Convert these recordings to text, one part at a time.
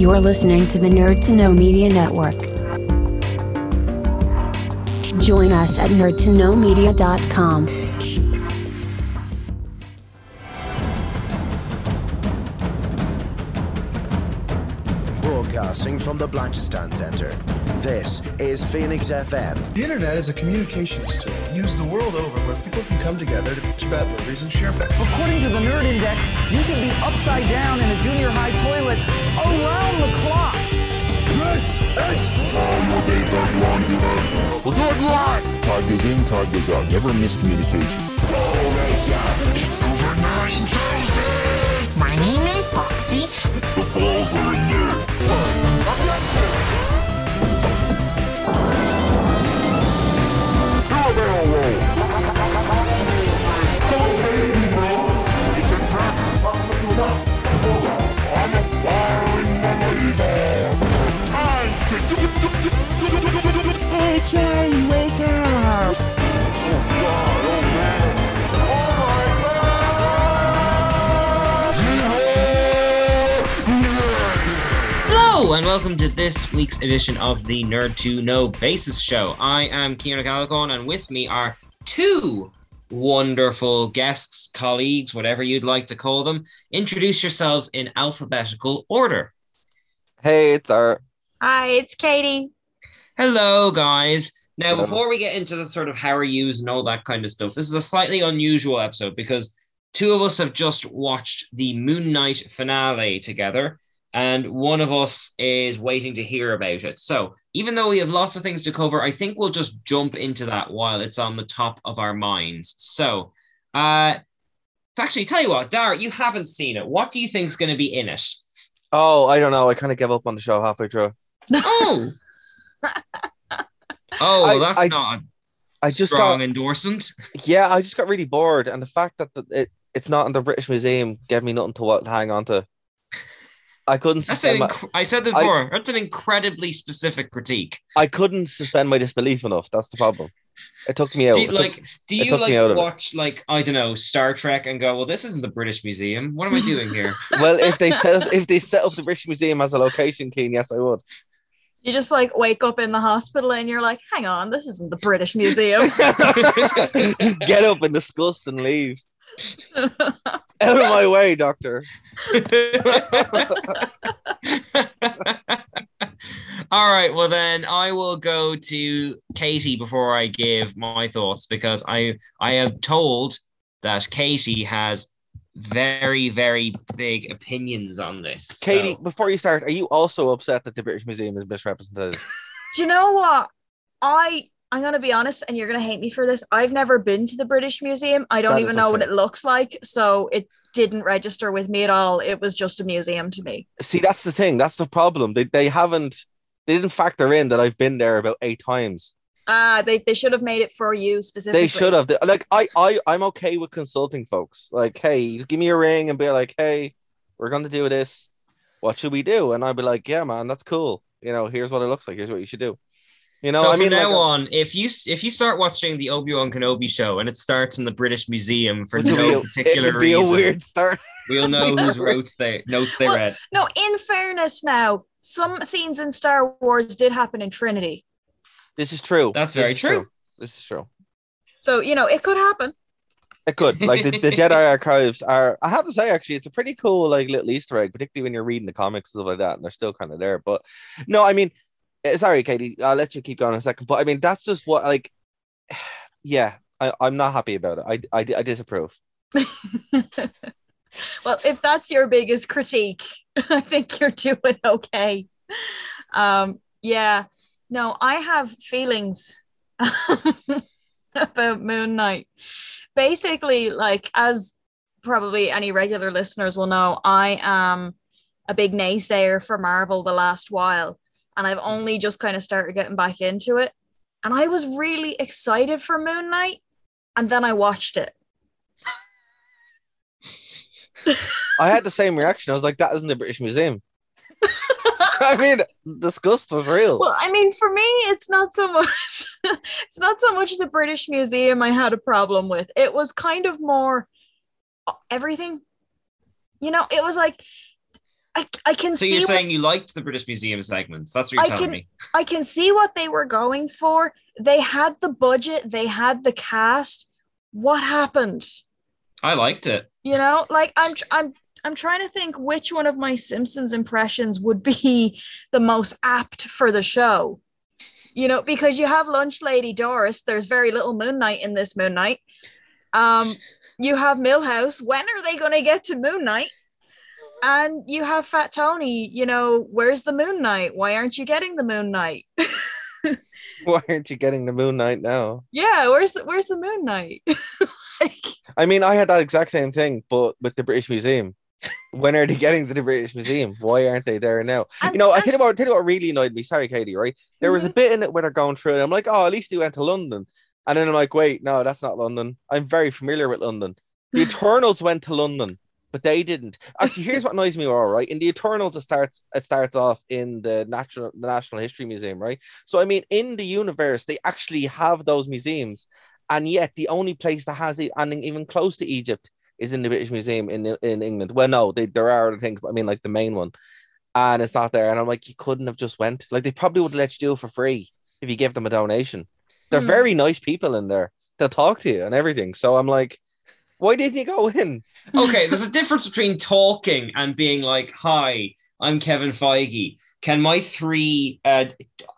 You're listening to the Nerd to Know Media Network. Join us at nerdtoknowmedia.com. Broadcasting from the Blanchistan Center. This is Phoenix FM. The internet is a communications tool used the world over where people can come together to bitch about movies and share facts. According to the Nerd Index, you should be upside down in a junior high toilet around the clock. This is We'll do it live! Time goes in, time goes out. Never miscommunication. It's over 9,000! My name is Foxy. The balls are in there. Hello, and welcome to this week's edition of the Nerd to Know Basis Show. I am Kieran Gallagher, and with me are two wonderful guests, colleagues, whatever you'd like to call them. Introduce yourselves in alphabetical order. Hey, it's our Hi, it's Katie. Hello, guys. Now, Hello. before we get into the sort of how are yous and all that kind of stuff, this is a slightly unusual episode because two of us have just watched the Moon Knight finale together, and one of us is waiting to hear about it. So, even though we have lots of things to cover, I think we'll just jump into that while it's on the top of our minds. So, uh, actually, tell you what, Dara, you haven't seen it. What do you think's going to be in it? Oh, I don't know. I kind of gave up on the show halfway through. Oh. Oh, that's I not a I just strong got endorsement. yeah, I just got really bored, and the fact that the, it it's not in the British Museum gave me nothing to hang on to. I couldn't That's an suspend my, I said this I- before. That's an incredibly specific critique. I couldn't suspend my disbelief enough. That's the problem. It took me out. Do It you, took- like, do you like out it. watch like I don't know Star Trek and go, well, this isn't the British Museum. What am I doing here? well, if they set up, if they set up the British Museum as a location, Keen, yes, I would. You just like wake up in the hospital and you're like, hang on, this isn't the British Museum. just get up in disgust and leave. Out of my way, Doctor. All right, well then I will go to Katie before I give my thoughts because I I have told that Katie has very very big opinions on this. Katie, So- before you start, are you also upset that the British Museum is misrepresented? Do you know what? I I'm gonna be honest, and you're gonna hate me for this. I've never been to the British Museum. I don't That even know what it looks like, so it didn't register with me at all. It was just a museum to me. See, that's the thing. That's the problem. They they haven't they didn't factor in that I've been there about eight times. Ah, they, they should have made it for you specifically. They should have. Like I I I'm okay with consulting folks. Like, hey, give me a ring and be like, hey, we're gonna do this. What should we do? And I'd be like, yeah, man, that's cool. You know, here's what it looks like. Here's what you should do. You know, so I from mean, now like, uh, on, if you if you start watching the Obi Wan Kenobi show and it starts in the British Museum for it be no a- particular it would be a weird start. we'll know whose notes they notes they Well, read. No, in fairness, now some scenes in Star Wars did happen in Trinity, This is true. That's very is true. This is true. so you know it could happen. It could. Like the, the Jedi archives are I have to say actually it's a pretty cool like little Easter egg, particularly when you're reading the comics and stuff like that, and they're still kind of there. But no, I mean sorry, Katie, I'll let you keep going in a second. But I mean that's just what like yeah, I, I'm not happy about it. I, I, I disapprove. well, if that's your biggest critique, I think you're doing okay. Um, yeah, no, I have feelings about Moon Knight. Basically, like as probably any regular listeners will know, I am a big naysayer for Marvel the last while, and I've mm. only just kind of started getting back into it. And I was really excited for Moon Knight, and then I watched it. I had the same reaction. I was like, that isn't the British Museum. I mean, disgust was real. Well, I mean, for me, it's not so much. it's not so much the British Museum I had a problem with. It was kind of more uh, everything. You know, it was like I, I can So see you're what- saying you liked the British Museum segments? That's what you're I telling can- me. I can see what they were going for. They had the budget, they had the cast. What happened? I liked it. You know, like I'm I'm I'm trying to think which one of my Simpsons impressions would be the most apt for the show. You know, because you have lunch lady Doris, there's very little Moon Knight in this Moon Knight. Um you have Milhouse, when are they going to get to Moon Knight? And you have Fat Tony, you know, where's the Moon Knight? Why aren't you getting the Moon Knight? Why aren't you getting the Moon Knight now? yeah, where's the where's the Moon Knight? like, I mean, I had that exact same thing, but with the British Museum. When are they getting to the British Museum? Why aren't they there now? And- you know, I and- tell you what, I tell you what really annoyed me. Sorry, Katie. Right, there was a mm-hmm. bit in it where they're going through, and I'm like, oh, at least they went to London. And then I'm like, wait, no, that's not London. I'm very familiar with London. The Eternals went to London, but they didn't. Actually, here's what annoys me all right. In the Eternals, it starts it starts off in the National the National History Museum, right? So I mean, in the universe, they actually have those museums, and yet the only place that has it, and even close to Egypt, is in the British Museum in in England. Well, no, they, there are other things, but I mean, like the main one, and it's not there. And I'm like, you couldn't have just went. Like they probably would let you do it for free if you give them a donation. They're Hmm. very nice people in there. They'll talk to you and everything. So I'm like, why didn't you go in? Okay, there's a difference between talking and being like, "Hi, I'm Kevin Feige. Can my three uh,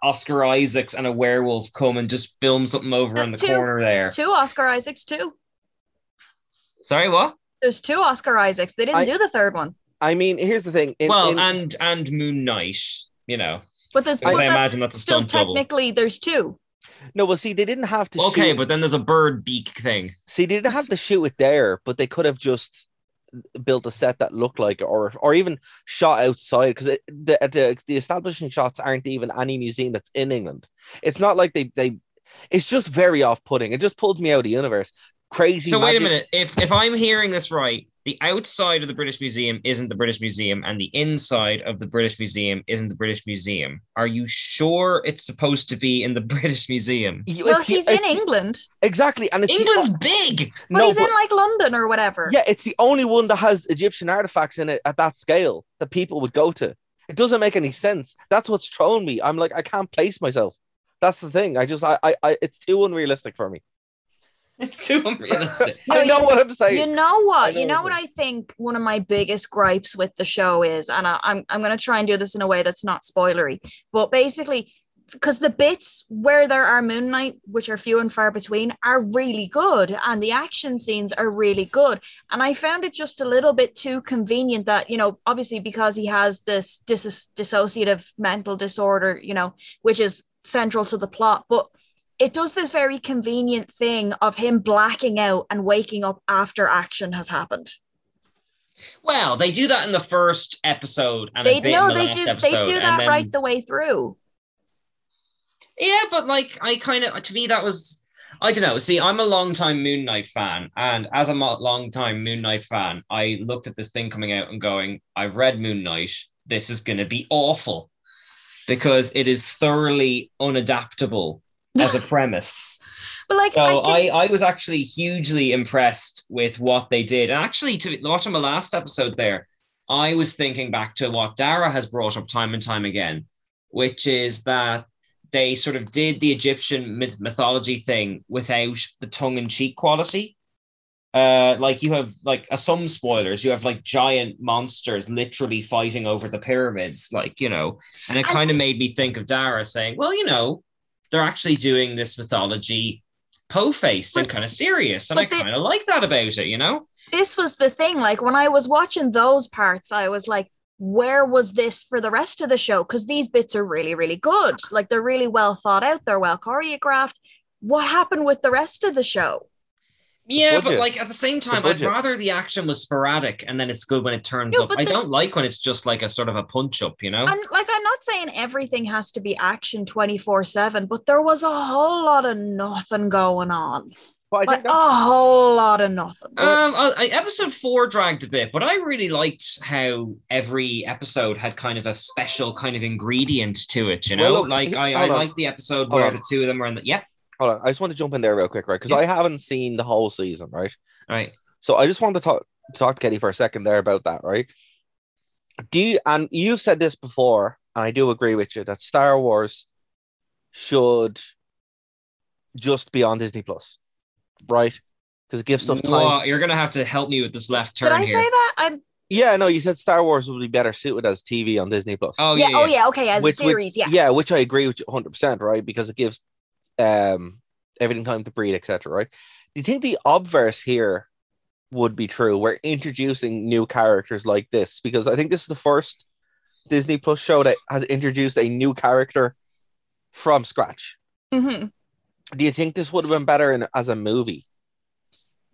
Oscar Isaacs and a werewolf come and just film something over Uh, in the two- corner there?" two Oscar Isaacs, two. Sorry, what? There's two Oscar Isaacs. They didn't I- do the third one. I mean, here's the thing. In, well, in- and and Moon Knight, you know. But there's but I imagine that's a still stunt double. technically there's two. No, well, see, they didn't have to. Okay, shoot, but then there's a bird beak thing. see, they didn't have to shoot it there, but they could have just built a set that looked like it, or or even shot outside because the, the the establishing shots aren't even any museum that's in England. It's not like they they. It's just very off putting. It just pulls me out of the universe. Crazy. So wait a minute. If if I'm hearing this right, the outside of the British Museum isn't the British Museum, and the inside of the British Museum isn't the British Museum. Are you sure it's supposed to be in the British Museum? Well, it's the- he's in it's the- England, exactly, and it's the- England's big. but no, he's in like London or whatever. Yeah, it's the only one that has Egyptian artifacts in it at that scale that people would go to. It doesn't make any sense. That's what's thrown me. I'm like, I can't place myself. That's the thing. I just, I, I, I it's too unrealistic for me. It's too unrealistic. No, I know you- what I'm saying. You know what? I you know know what what I think one of my biggest gripes with the show is, and I, I'm I'm gonna try and do this in a way that's not spoilery, but basically, because the bits where there are Moon Knight, which are few and far between, are really good, and the action scenes are really good. And I found it just a little bit too convenient that you know, obviously because he has this dis- dissociative mental disorder, you know, which is central to the plot, but it does this very convenient thing of him blacking out and waking up after action has happened. Well, they do that in the first episode and They no, the they last do episode. they do that then- right the way through. Yeah, but like I kind of to me that was I don't know. See, I'm a long time Moon Knight fan, and as a long time Moon Knight fan, I looked at this thing coming out and going, I've read Moon Knight. This is going to be awful because it is thoroughly unadaptable as a premise. But like So I, I, can, I, was actually hugely impressed with what they did. And actually, to watching my last episode there, I was thinking back to what Dara has brought up time and time again, which is that they sort of did the Egyptian myth- mythology thing without the tongue in cheek quality. Uh, like you have like uh, some spoilers, you have like giant monsters literally fighting over the pyramids, like you know, and it kind of made me think of Dara saying, "Well, you know, they're actually doing this mythology po-faced and kind of serious and i kind of like that about it you know this was the thing. Like when I was watching those parts, I was like, where was this for the rest of the show? Because these bits are really, really good. Like they're really well thought out, they're well choreographed. What happened with the rest of the show? Yeah but like at the same time i'd rather the action was sporadic and then it's good when it turns No, up i the- don't like when it's just like a sort of a punch up you know And like I'm not saying everything has to be action 24-7, but there was a whole lot of nothing going on. But I Like a whole lot of nothing. um I, I- episode four dragged a bit but i really liked how every episode had kind of a special kind of ingredient to it you know Well, look, like he- i, I hold on. liked the episode where on. the two of them were in the yeah hold on. I just want to jump in there real quick, right? Because Yeah. I haven't seen the whole season, right? right So I just wanted to talk talk to Katie for a second there about that, right? Do you and you've said this before, and I do agree with you that Star Wars should just be on Disney Plus, right? Because it gives stuff time. Whoa, you're gonna have to help me with this left turn. Did I here. say that? I'm Yeah, no, you said Star Wars would be better suited as TV on Disney Plus. Oh yeah, yeah, oh yeah, okay, as Which- a series, yes. Yeah, which I agree with you 100%, right? Because it gives um everything time to breed, etc. Right? Do you think the obverse here would be true? We're introducing new characters like this because I think this is the first Disney Plus show that has introduced a new character from scratch. hmm Do you think this would have been better in, as a movie?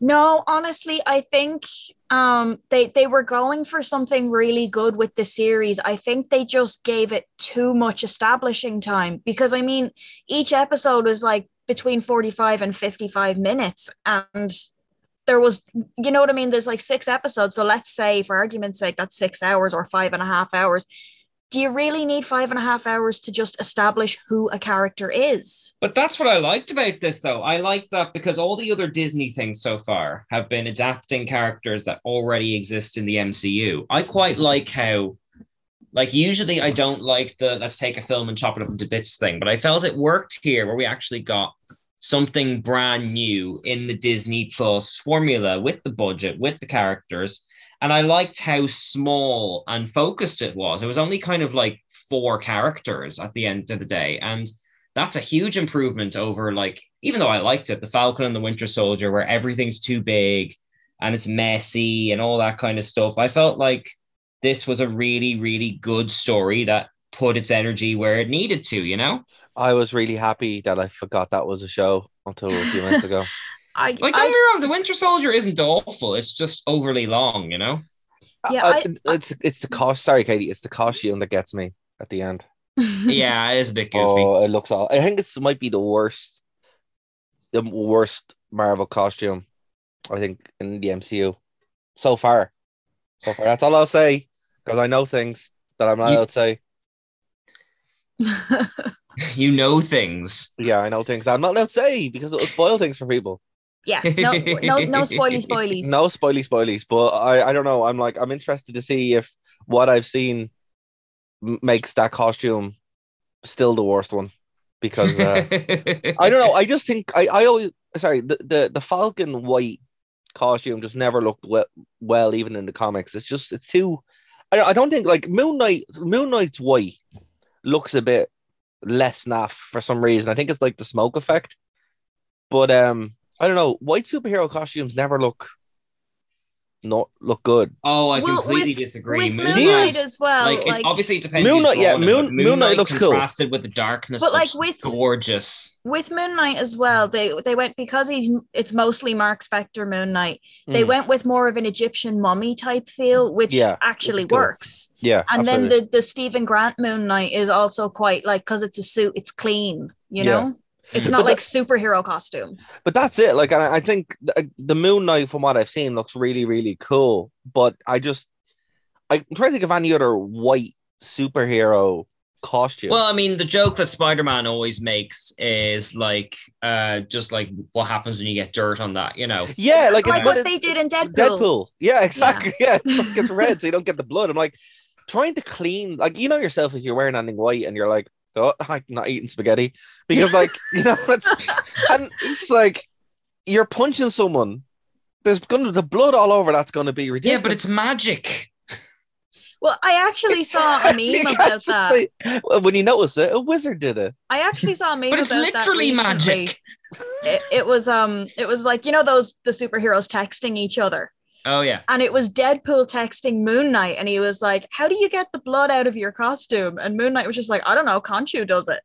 No, honestly, I think um they they were going for something really good with the series. I think they just gave it too much establishing time because I mean, each episode was like between 45 and 55 minutes and there was you know what I mean, there's like six episodes. So let's say for argument's sake that's six hours or five and a half hours. Do you really need five and a half hours to just establish who a character is? But that's what I liked about this, though. I like that because all the other Disney things so far have been adapting characters that already exist in the MCU. I quite like how, like, usually I don't like the let's take a film and chop it up into bits thing, but I felt it worked here where we actually got something brand new in the Disney Plus formula with the budget, with the characters. And I liked how small and focused it was. It was only kind of like four characters at the end of the day. And that's a huge improvement over like even though I liked it, the Falcon and the Winter Soldier, where everything's too big and it's messy and all that kind of stuff. I felt like this was a really, really good story that put its energy where it needed to, you know? I was really happy that I forgot that was a show until a few minutes ago. I, Like, don't I get me wrong, the Winter Soldier isn't awful. It's just overly long, you know? Yeah, Uh, I- it's it's the cost. Sorry, Katie, it's the costume that gets me at the end. yeah, it is a bit goofy. Oh, it looks all. I think it's might be the worst, the worst Marvel costume. I think in the MCU so far. So far, that's all I'll say because I know things that I'm not You- allowed to say. you know things. Yeah, I know things that I'm not allowed to say because it'll spoil things for people. Yes, no, no, no spoily spoilies. No spoily spoilies, but I I don't know. I'm like I'm interested to see if what I've seen makes that costume still the worst one because. Uh, I don't know. I just think I, I always sorry the, the the Falcon white costume just never looked well, well even in the comics. It's just it's too. I don't, I don't think like Moon Knight Moon Knight's white looks a bit less naff for some reason. I think it's like the smoke effect, but um I don't know. White superhero costumes never look not look good. Oh, I Well, completely with- disagree. With Moon Moon Knight Knight, as well. like, Like, it obviously it depends. Moon Knight- yeah, drawing it, Moon- Moon Knight looks cool. contrasted with the darkness. But, like, with- gorgeous. with Moon Knight as well, they they went because he's it's mostly Mark Spector Moon Knight. They Mm. went with more of an Egyptian mummy type feel, which Yeah, actually which is good. works. Yeah, And absolutely. then the the Stephen Grant Moon Knight is also quite like because it's a suit, it's clean. You Yeah. know, it's But not like that- superhero costume. But that's it. Like, I, I think the, the Moon Knight, from what I've seen, looks really, really cool. But I just, I'm trying to think of any other white superhero costume. Well, I mean, the joke that Spider-Man always makes is like, uh, just like what happens when you get dirt on that, you know? yeah, like, Like what they did in Deadpool. Deadpool. Yeah, exactly. Yeah, it's like it's red, so you don't get the blood. I'm like trying to clean, like you know yourself if you're wearing anything white and you're like, oh, I'm not eating spaghetti because, like, you know, it's and it's like you're punching someone. There's gonna the blood all over. That's gonna be ridiculous. Yeah, but it's magic. Well, I actually saw a You meme about that. say- well, when you notice it, a wizard did it. I actually saw a meme But it's about that literally recently. magic. It, it was um, it was like you know those the superheroes texting each other. Oh yeah. and it was Deadpool texting Moon Knight, and he was like, "How do you get the blood out of your costume?" And Moon Knight was just like, "I don't know, Khonshu does it."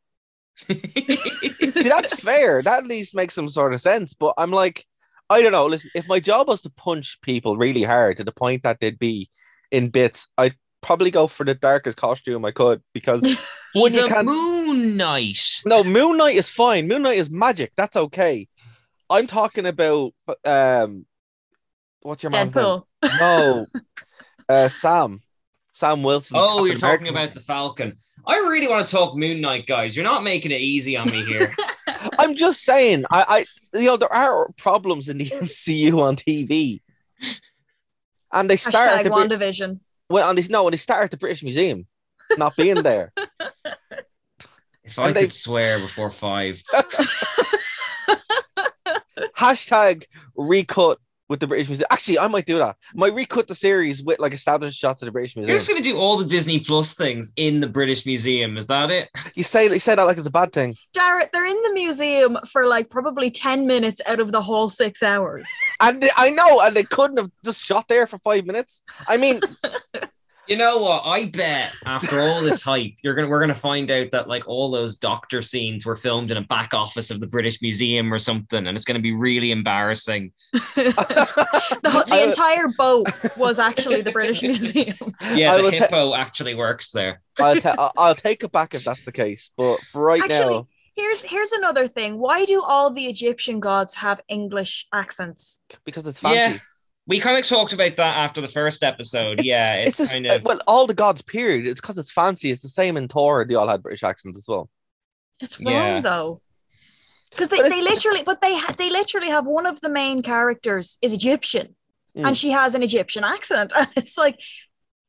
See, that's fair. That at least makes some sort of sense. But I'm like, I don't know. Listen, if my job was to punch people really hard to the point that they'd be in bits, I'd probably go for the darkest costume I could because when you can't. Moon Knight. No, Moon Knight is fine. Moon Knight is magic. That's okay. I'm talking about um, what's your man's name? No, uh, Sam. Sam Wilson. Oh, you're talking about the Falcon. I really want to talk Moon Knight, guys. You're not making it easy on me here. I'm just saying. I, I, you know, there are problems in the MCU on TV, and they start Hashtag to be, WandaVision. Well, and they no, when they started the British Museum, not being there. If I And they- could swear before five, Hashtag recut with the British Museum. Actually, I might do that. I might recut the series with like established shots of the British Museum. you're just gonna do all the Disney Plus things in the British Museum. Is that it? You say you say that like it's a bad thing. Darren, they're in the museum for like probably 10 minutes out of the whole six hours. And they- I know, and they couldn't have just shot there for five minutes. I mean, You know what? I bet after all this hype, you're gonna we're gonna find out that like all those doctor scenes were filmed in a back office of the British Museum or something, and it's gonna be really embarrassing. The, the entire boat was actually the British Museum. Yeah, the will ta- hippo actually works there. I'll, ta- I'll- I'll take it back if that's the case. But for right Actually- now, Here's here's another thing. Why do all the Egyptian gods have English accents? because it's fancy. Yeah, we kind of talked about that after the first episode. Yeah, It's, it's, just kind of well, all the gods. Period. It's because it's fancy. It's the same in Thor. They all had British accents as well. It's wrong Yeah. though. Because they, they literally but they ha- they literally have one of the main characters is Egyptian Mm. and she has an Egyptian accent. And it's like,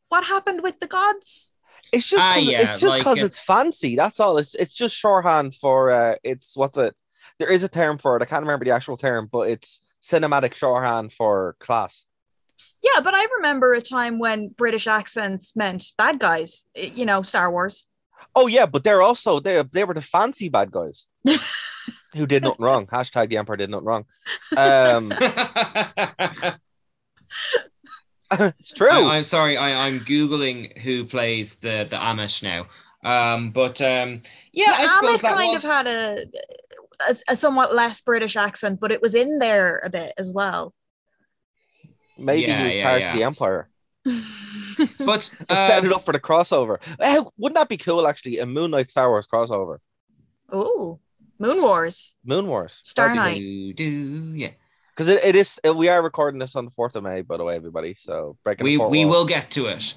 what happened with the gods? It's just Ah, 'cause- yeah, it's just like because it- it's fancy. That's all. It's it's just shorthand for uh it's what's it? There is a term for it. I can't remember the actual term, but it's cinematic shorthand for class. Yeah, but I remember a time when British accents meant bad guys. You know, Star Wars. Oh yeah, but they're also they they were the fancy bad guys who did nothing wrong. Hashtag the emperor did nothing wrong. Um, it's true. I, am sorry, I, I'm googling who plays the the Amish now. Um, but um, yeah, I suppose Ammit that kind was. of had a, a a somewhat less British accent, but it was in there a bit as well. Maybe Yeah, he was yeah, part yeah. of the empire. but Just setting um, it up for the crossover. Eh, wouldn't that be cool? Actually, a Moon Knight Star Wars crossover. oh, Moon Wars, Moon Wars. Star That'd be Knight. do, do, yeah, Because it, it is, we are recording this on the 4th of May, by the way, everybody. So breaking we the we wall. will get to it.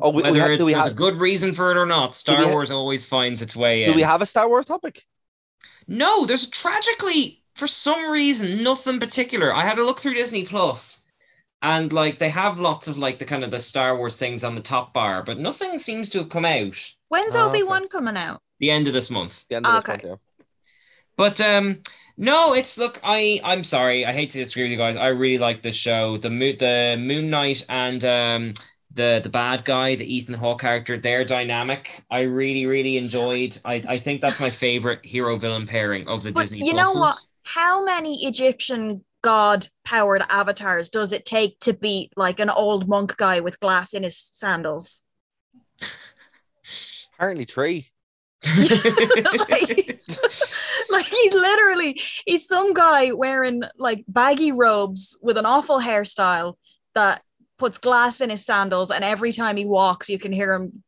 Oh, we, we Whether ha- it- do, we there's have, a good reason for it or not, Star we ha- Wars always finds its way in. do we have a Star Wars topic? No, there's tragically for some reason nothing particular. I had to look through Disney Plus, and like they have lots of like the kind of the Star Wars things on the top bar, but nothing seems to have come out. When's Oh, Obi Wan coming out? The end of this month. The end of this Okay. month, But um no, it's look, I I'm sorry, I hate to disagree with you guys. I really like this show. The Moon the Moon Knight and um the the bad guy, the Ethan Hawke character, their dynamic, I really really enjoyed. I I think that's my favorite hero villain pairing of the But Disney. you know what? How many Egyptian god powered avatars does it take to beat like an old monk guy with glass in his sandals? Apparently, three. like, like he's literally he's some guy wearing like baggy robes with an awful hairstyle that puts glass in his sandals and every time he walks you can hear him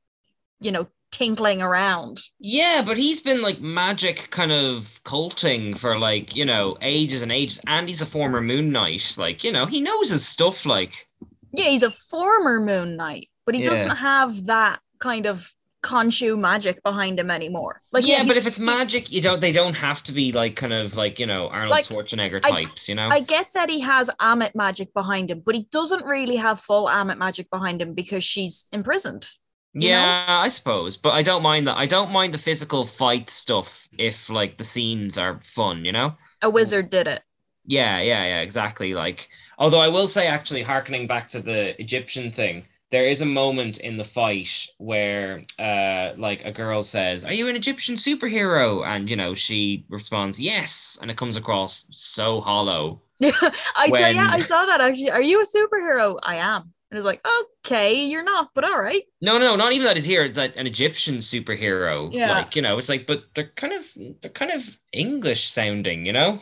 you know tinkling around Yeah, but he's been like magic kind of culting for like, you know, ages and ages. And he's a former Moon Knight. Like, you know, he knows his stuff. Like, yeah he's a former moon knight but he Yeah. doesn't have that kind of Khonshu magic behind him anymore like yeah, he- but if it's magic, you don't, they don't have to be like kind of like, you know, Arnold Like, Schwarzenegger I- types, you know? I get that he has Ammit magic behind him, but he doesn't really have full Ammit magic behind him because she's imprisoned. you know? yeah, I suppose. But I don't mind that. I don't mind the physical fight stuff if like the scenes are fun, you know? A wizard did it. Yeah, yeah, yeah, exactly. Like, although I will say, actually, harkening back to the Egyptian thing, there is a moment in the fight where, uh, like a girl says, "Are you an Egyptian superhero?" And you know, she responds, "Yes," and it comes across so hollow. I saw, yeah, I saw that actually. Are you a superhero? I am. And it's like, okay, you're not, but all right. No, no, not even that is here. It's like an Egyptian superhero. Yeah. Like, you know, it's like, but they're kind of they're kind of English sounding, you know?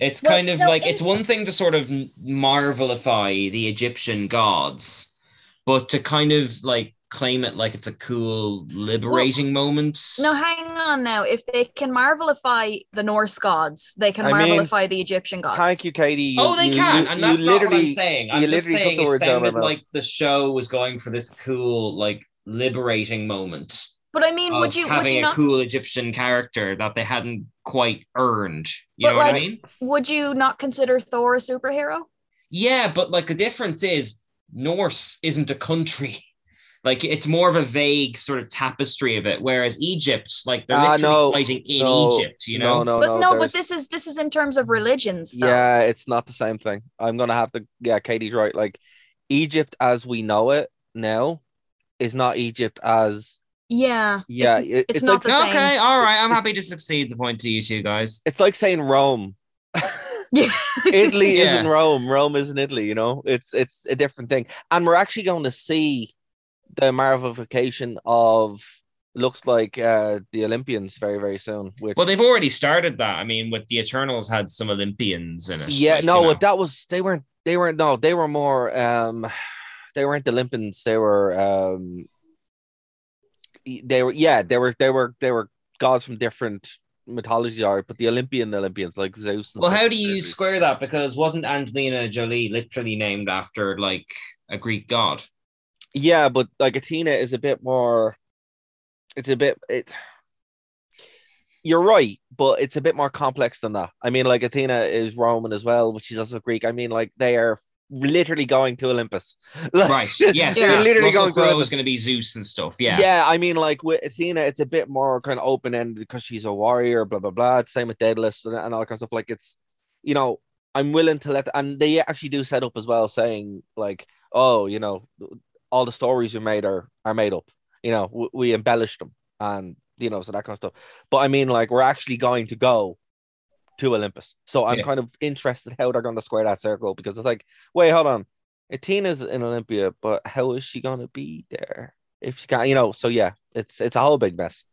It's Well, kind of no, like in- it's one thing to sort of marvelify the Egyptian gods, but to kind of like claim it like it's a cool liberating moment. No, hang on now. If they can marvelify the Norse gods, they can I mean, marvelify the Egyptian gods. Thank you, Katie. You- Oh, they you- can you, and that's not what I'm literally- saying. you I'm just literally saying the it words out of my sounded like the show was going for this cool, like liberating moment. But I mean, of would you would having you a not cool Egyptian character that they hadn't quite earned. You But know what I mean? would you not consider Thor a superhero? Yeah, but like the difference is Norse isn't a country. Like it's more of a vague sort of tapestry of it, whereas Egypt, like they're Ah, literally no, fighting in no, Egypt, you know. No, no, but no. no, but this is this is in terms of religions. Though. Yeah, it's not the same thing. I'm gonna have to. Yeah, Katie's right. Like Egypt as we know it now is not Egypt as yeah, yeah. It's, it- it's it's not like the same. Okay, all right. I'm happy to succeed the point to you two guys. it's like saying Rome. Yeah. Italy Yeah. isn't Rome. Rome isn't Italy. You know, it's it's a different thing. And we're actually going to see the Marvelification of looks like uh the Olympians very very soon. Which Well, they've already started that. I mean, with the Eternals had some Olympians in it. yeah like, no you know. that was they weren't they weren't no they were more um they weren't the Olympians they were um they were yeah they were they were they were gods from different mythology are but the Olympian Olympians like Zeus and Well, how do you square that? Because wasn't Angelina Jolie literally named after like a Greek god? Yeah, but like Athena is a bit more. It's a bit it. You're right, but it's a bit more complex than that. I mean, like Athena is Roman as well, but she's also Greek. I mean, like they are literally going to Olympus. Like, Right. Yes. they're yes. literally Russell going to Crowe Olympus. is going to be Zeus and stuff. Yeah. Yeah, I mean, like with Athena, it's a bit more kind of open ended because she's a warrior, blah blah blah. Same with Daedalus and, and all that kind of stuff. Like it's, you know, I'm willing to let, and they actually do set up as well, saying like, oh, you know, all the stories you made are are made up. You know, we, we embellished them, and you know, so that kind of stuff. But I mean, like, we're actually going to go to Olympus, so I'm Yeah. kind of interested how they're going to square that circle because it's like, wait, hold on, Athena's in Olympia, but how is she going to be there? if you can, you know. So yeah, it's it's a whole big mess.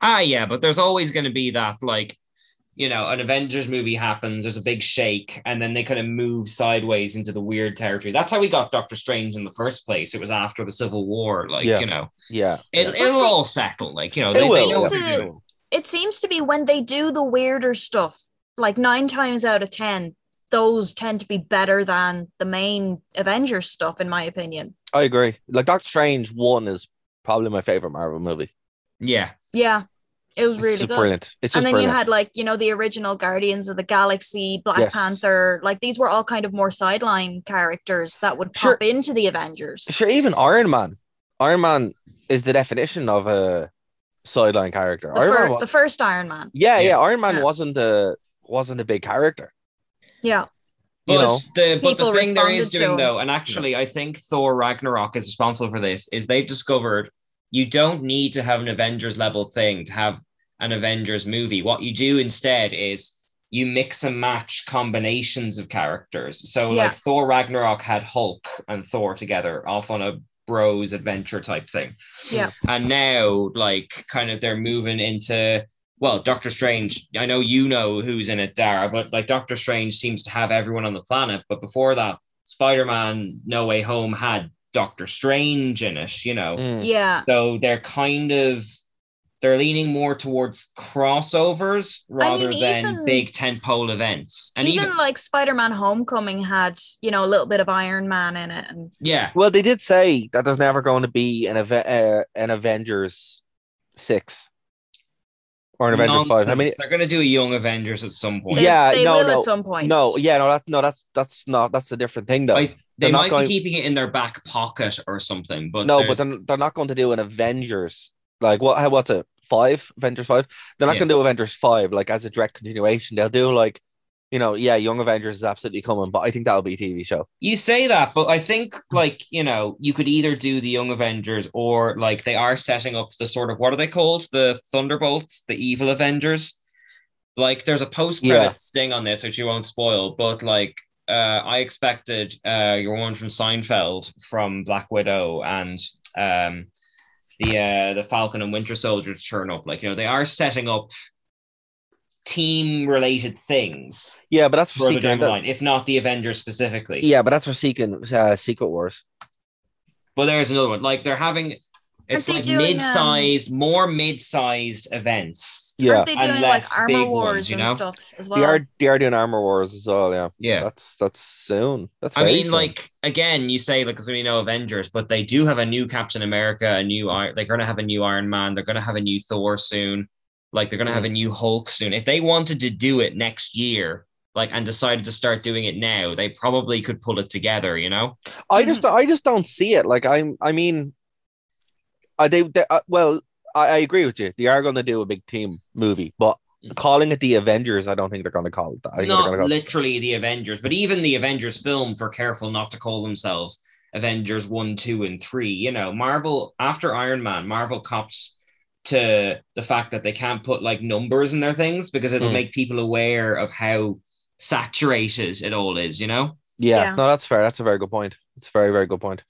Ah, yeah, but there's always going to be that, like, you know, an Avengers movie happens, there's a big shake, and then they kind of move sideways into the weird territory. That's how we got Doctor Strange in the first place. It was after the Civil War, like, Yeah. you know, Yeah, it, it'll all settle, like, you know, It they, they will, know what yeah. They're doing. It seems to be when they do the weirder stuff, like nine times out of ten, those tend to be better than the main Avengers stuff, in my opinion. I agree. Like Doctor Strange one is probably my favorite Marvel movie. Yeah. Yeah, it was really just good. brilliant. It's just and then brilliant. you had like you know the original Guardians of the Galaxy, Black Yes. Panther, like these were all kind of more sideline characters that would Sure. pop into the Avengers. Sure, even Iron Man. Iron Man is the definition of a sideline character. The, Iron fir- Man the first Iron Man. yeah, yeah, Yeah. Iron Man Yeah. wasn't a wasn't a big character. Yeah, You But know, the but the People thing there is responded to doing though, and actually I think Thor Ragnarok is responsible for this, is they've discovered you don't need to have an Avengers level thing to have an Avengers movie. What you do instead is you mix and match combinations of characters. So Yeah. like Thor Ragnarok had Hulk and Thor together off on a bros adventure type thing. Yeah. And now like kind of they're moving into well, Doctor Strange, I know you know who's in it, Dara, but like Doctor Strange seems to have everyone on the planet. But before that, Spider Man No Way Home had Doctor Strange in it, you know. mm, yeah. So they're kind of they're leaning more towards crossovers rather mean, than even- big tentpole events. And even, even, like Spider-Man: Homecoming had you know a little bit of Iron Man in it, and yeah, Well, they did say that there's never going to be an eve- uh, an Avengers six or an Avengers five. I mean, they're gonna do a Young Avengers at some point. there's- Yeah, they no, will no, at some point. no, yeah, no, that, no, that's that's not that's a different thing though. I- they They're not might going- be keeping it in their back pocket or something, but no, there's- but they're, they're not going to do an Avengers like what? How, what's it? Five Avengers five? They're not Yeah. going to do Avengers five like as a direct continuation. They'll do like, you know, yeah, Young Avengers is absolutely coming, but I think that'll be a TV show. You say that, but I think like you know you could either do the Young Avengers or like they are setting up the sort of what are they called the Thunderbolts, the evil Avengers. Like there's a post credit Yeah. sting on this, which you won't spoil, but like uh, I expected uh, your one from Seinfeld from Black Widow and um, the uh, the Falcon and Winter Soldier to turn up. Like you know they are setting up team related things Yeah, but that's for further Secret. down the line, if not the Avengers specifically. Yeah, but that's for Secret uh, Secret Wars. But there's another one. Like they're having it's like um, mid-sized, more mid-sized events. Yeah, aren't they doing like Armor big Wars ones, you and stuff as well? they are they are doing Armor Wars as well. Yeah, Yeah. that's that's soon. That's I mean, soon. like again, you say like we know Avengers, but they do have a new Captain America, a new Iron. They're gonna have a new Iron Man. They're gonna have a new Thor soon. Like they're gonna have a new Hulk soon. If they wanted to do it next year, like and decided to start doing it now, they probably could pull it together, you know? I just I just don't see it. Like I'm I mean, uh, they, they uh, well I, I agree with you. They are going to do a big team movie, but calling it the Avengers, I don't think they're going to call it that. I think Not gonna it- literally the Avengers, but even the Avengers film, for careful not to call themselves Avengers 1, 2, and 3. You know, Marvel, after Iron Man, Marvel cops to the fact that they can't put like numbers in their things because it'll Mm. make people aware of how saturated it all is, you know? yeah, Yeah. no, that's fair. That's a very good point. It's a very very good point.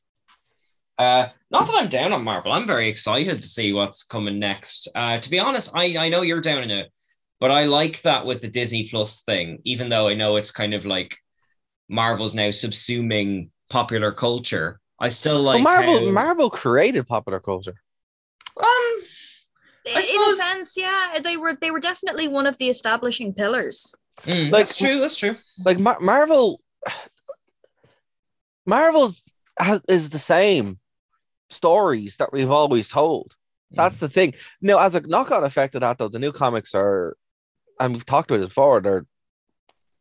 Uh, not that I'm down on Marvel. I'm very excited to see what's coming next. Uh, to be honest, I, I know you're down in it, but I like that with the Disney Plus thing, even though I know it's kind of like Marvel's now subsuming popular culture. I still like Well, Marvel how- Marvel created popular culture. Um, in a sense, yeah, they were they were definitely one of the establishing pillars. mm, Like- that's true. That's true. Like Mar- Marvel, Marvel's has, is the same stories that we've always told. That's the thing. No, as a knock-on effect of that, though, the new comics are, and we've talked about it before, they're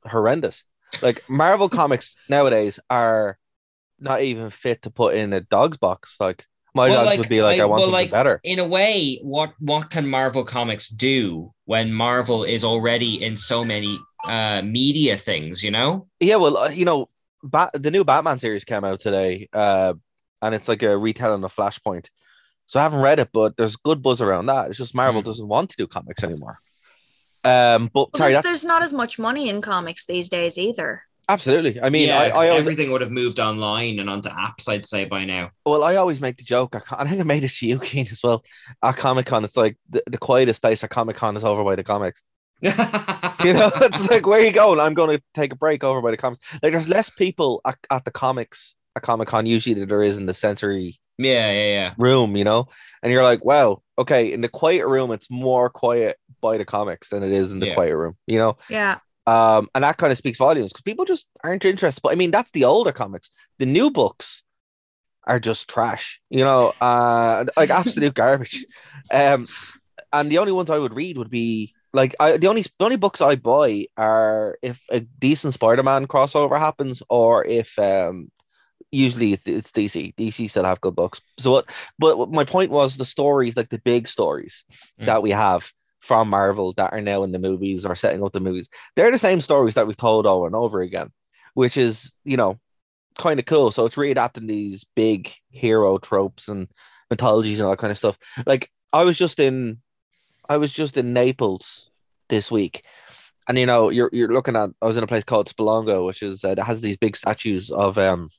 horrendous. Like Marvel comics nowadays are not even fit to put in a dog's box. Like my Well, dogs like, would be like, I, I- want well, something like, better. In a way, what what can Marvel Comics do when Marvel is already in so many uh media things? You know. Yeah, well, uh, you know, Bat- the new Batman series came out today, uh, and it's like a retelling of Flashpoint. So I haven't read it, but there's good buzz around that. It's just Marvel Mm. doesn't want to do comics anymore. Um, but Well, sorry, there's, there's not as much money in comics these days either. absolutely. I mean, yeah, I, 'cause I always, everything would have moved online and onto apps. I'd say by now. well, I always make the joke. I, I think I made it to you, Keen, as well. At Comic Con, it's like the, the quietest place at Comic Con is over by the comics. You know, it's like where you going? I'm going to take a break over by the comics. Like, there's less people at, at the comics at Comic Con usually that there is in the sensory yeah, yeah, yeah. room, you know, and you're like, wow, okay, in the quiet room, it's more quiet by the comics than it is in the Yeah. quiet room, you know. Yeah. Um, and that kind of speaks volumes because people just aren't interested. But I mean, that's the older comics. The new books are just trash, you know, uh, like absolute garbage. Um, and the only ones I would read would be like I, the only the only books I buy are if a decent Spider-Man crossover happens, or if um, usually it's, it's DC. DC still have good books. So what? But my point was the stories, like the big stories Mm. that we have from Marvel that are now in the movies or setting up the movies. They're the same stories that we've told over and over again, which is you know kind of cool. So it's readapting these big hero tropes and mythologies and all that kind of stuff. Like I was just in, I was just in Naples this week. And you know, you're you're looking at. I was in a place called Sperlonga, which is uh, that has these big statues of um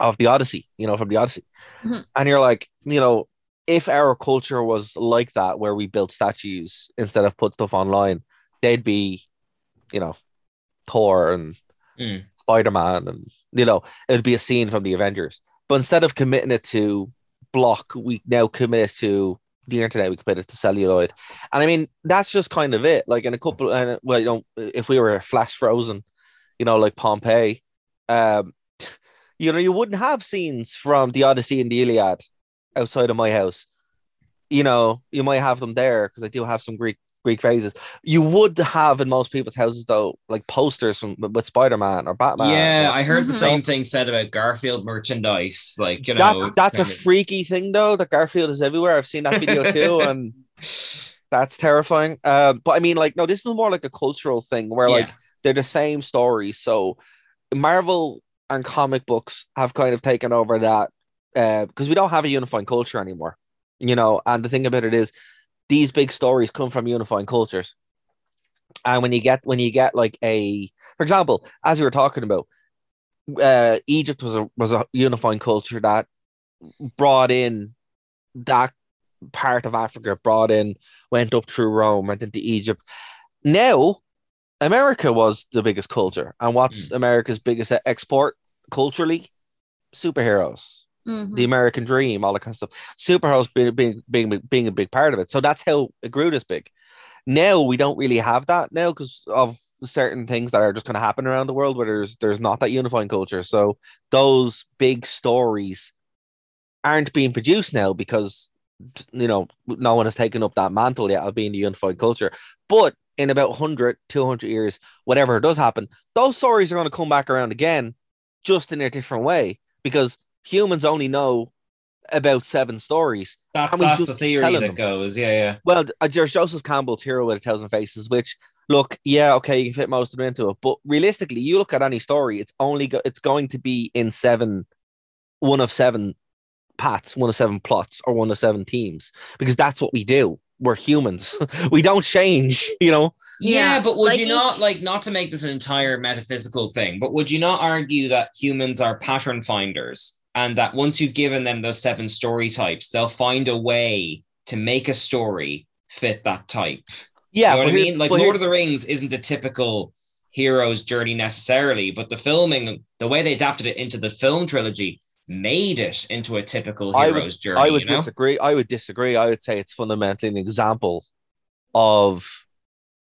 of the Odyssey, you know, from the Odyssey. Mhm. And you're like, you know, if our culture was like that, where we built statues instead of put stuff online, they'd be, you know, Thor and Mm. Spider Man, and you know, it'd be a scene from the Avengers. But instead of committing it to block, we now commit it to the internet. We commit it to celluloid, and I mean that's just kind of it. Like in a couple, and well, you know, if we were flash frozen, you know, like Pompeii, um, you know, you wouldn't have scenes from the Odyssey and the Iliad outside of my house. You know, you might have them there because I do have some Greek Greek phrases. You would have in most people's houses though, like posters from with Spider Man or Batman. yeah, or- I heard the Mhm. same thing said about Garfield merchandise. Like you know, that that's a of- freaky thing though. That Garfield is everywhere. I've seen that video too, and that's terrifying. Uh, but I mean, like, no, this is more like a cultural thing where like they're the same stories. So Marvel and comic books have kind of taken over that uh because we don't have a unifying culture anymore. You know, and the thing about it is these big stories come from unifying cultures. And when you get when you get like a for example, as we were talking about, uh Egypt was a was a unifying culture that brought in that part of Africa, brought in, went up through Rome, went into Egypt. Now, America was the biggest culture. And what's America's biggest export culturally? Superheroes, Mhm. the American dream, all that kind of stuff. Superheroes being, being, being, being a big part of it. So that's how it grew this big. Now we don't really have that now because of certain things that are just going to happen around the world where there's there's not that unifying culture. So those big stories aren't being produced now because you know no one has taken up that mantle yet of being the unified culture. But in about 100, 200 years, whatever does happen, those stories are going to come back around again, just in a different way, because humans only know about seven stories. That, that's just the theory that them. goes. Yeah, yeah. Well, uh, there's Joseph Campbell's Hero with a Thousand Faces, which look, yeah, okay, you can fit most of them into it, but realistically, you look at any story, it's only go- it's going to be in seven, one of seven paths, one of seven plots, or one of seven teams, because that's what we do. We're humans. we don't change, you know. Yeah, Yeah, but would like you not like not to make this an entire metaphysical thing, but would you not argue that humans are pattern finders and that once you've given them those seven story types, they'll find a way to make a story fit that type? Yeah, you know what I mean? Like but here- Lord of the Rings isn't a typical hero's journey necessarily, but the filming, the way they adapted it into the film trilogy, made it into a typical I hero's would, journey. I would you know? disagree. I would disagree. I would say it's fundamentally an example of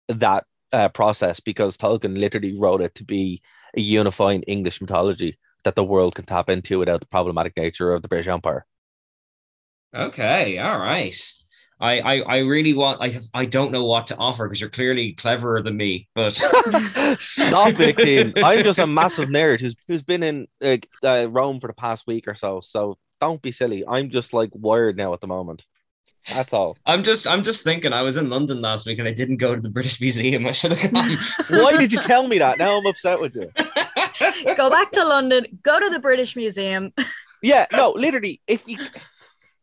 that uh, process because Tolkien literally wrote it to be a unifying English mythology that the world can tap into without the problematic nature of the British Empire. Okay, all right. I, I, I really want. I have. I don't know what to offer because you're clearly cleverer than me. But Stop it, Keane. I'm just a massive nerd who's who's been in uh, uh, Rome for the past week or so. So don't be silly. I'm just like wired now at the moment. That's all. I'm just. I'm just thinking. I was in London last week and I didn't go to the British Museum. I should have gone. Why did you tell me that? Now I'm upset with you. go back to London, go to the British Museum. Yeah, no, literally, if you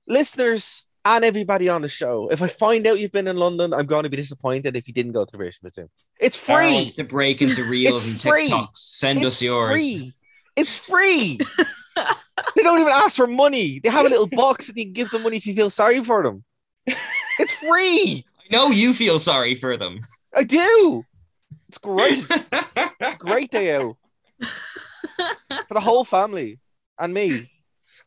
listeners and everybody on the show, if I find out you've been in London, I'm going to be disappointed if you didn't go to the British Museum. It's free. to break into reels and It's free. TikToks. Send It's us yours. free. It's free. they don't even ask for money. They have a little box that you can give them money if you feel sorry for them. It's free. I know you feel sorry for them. I do. It's great. Great day out for the whole family and me.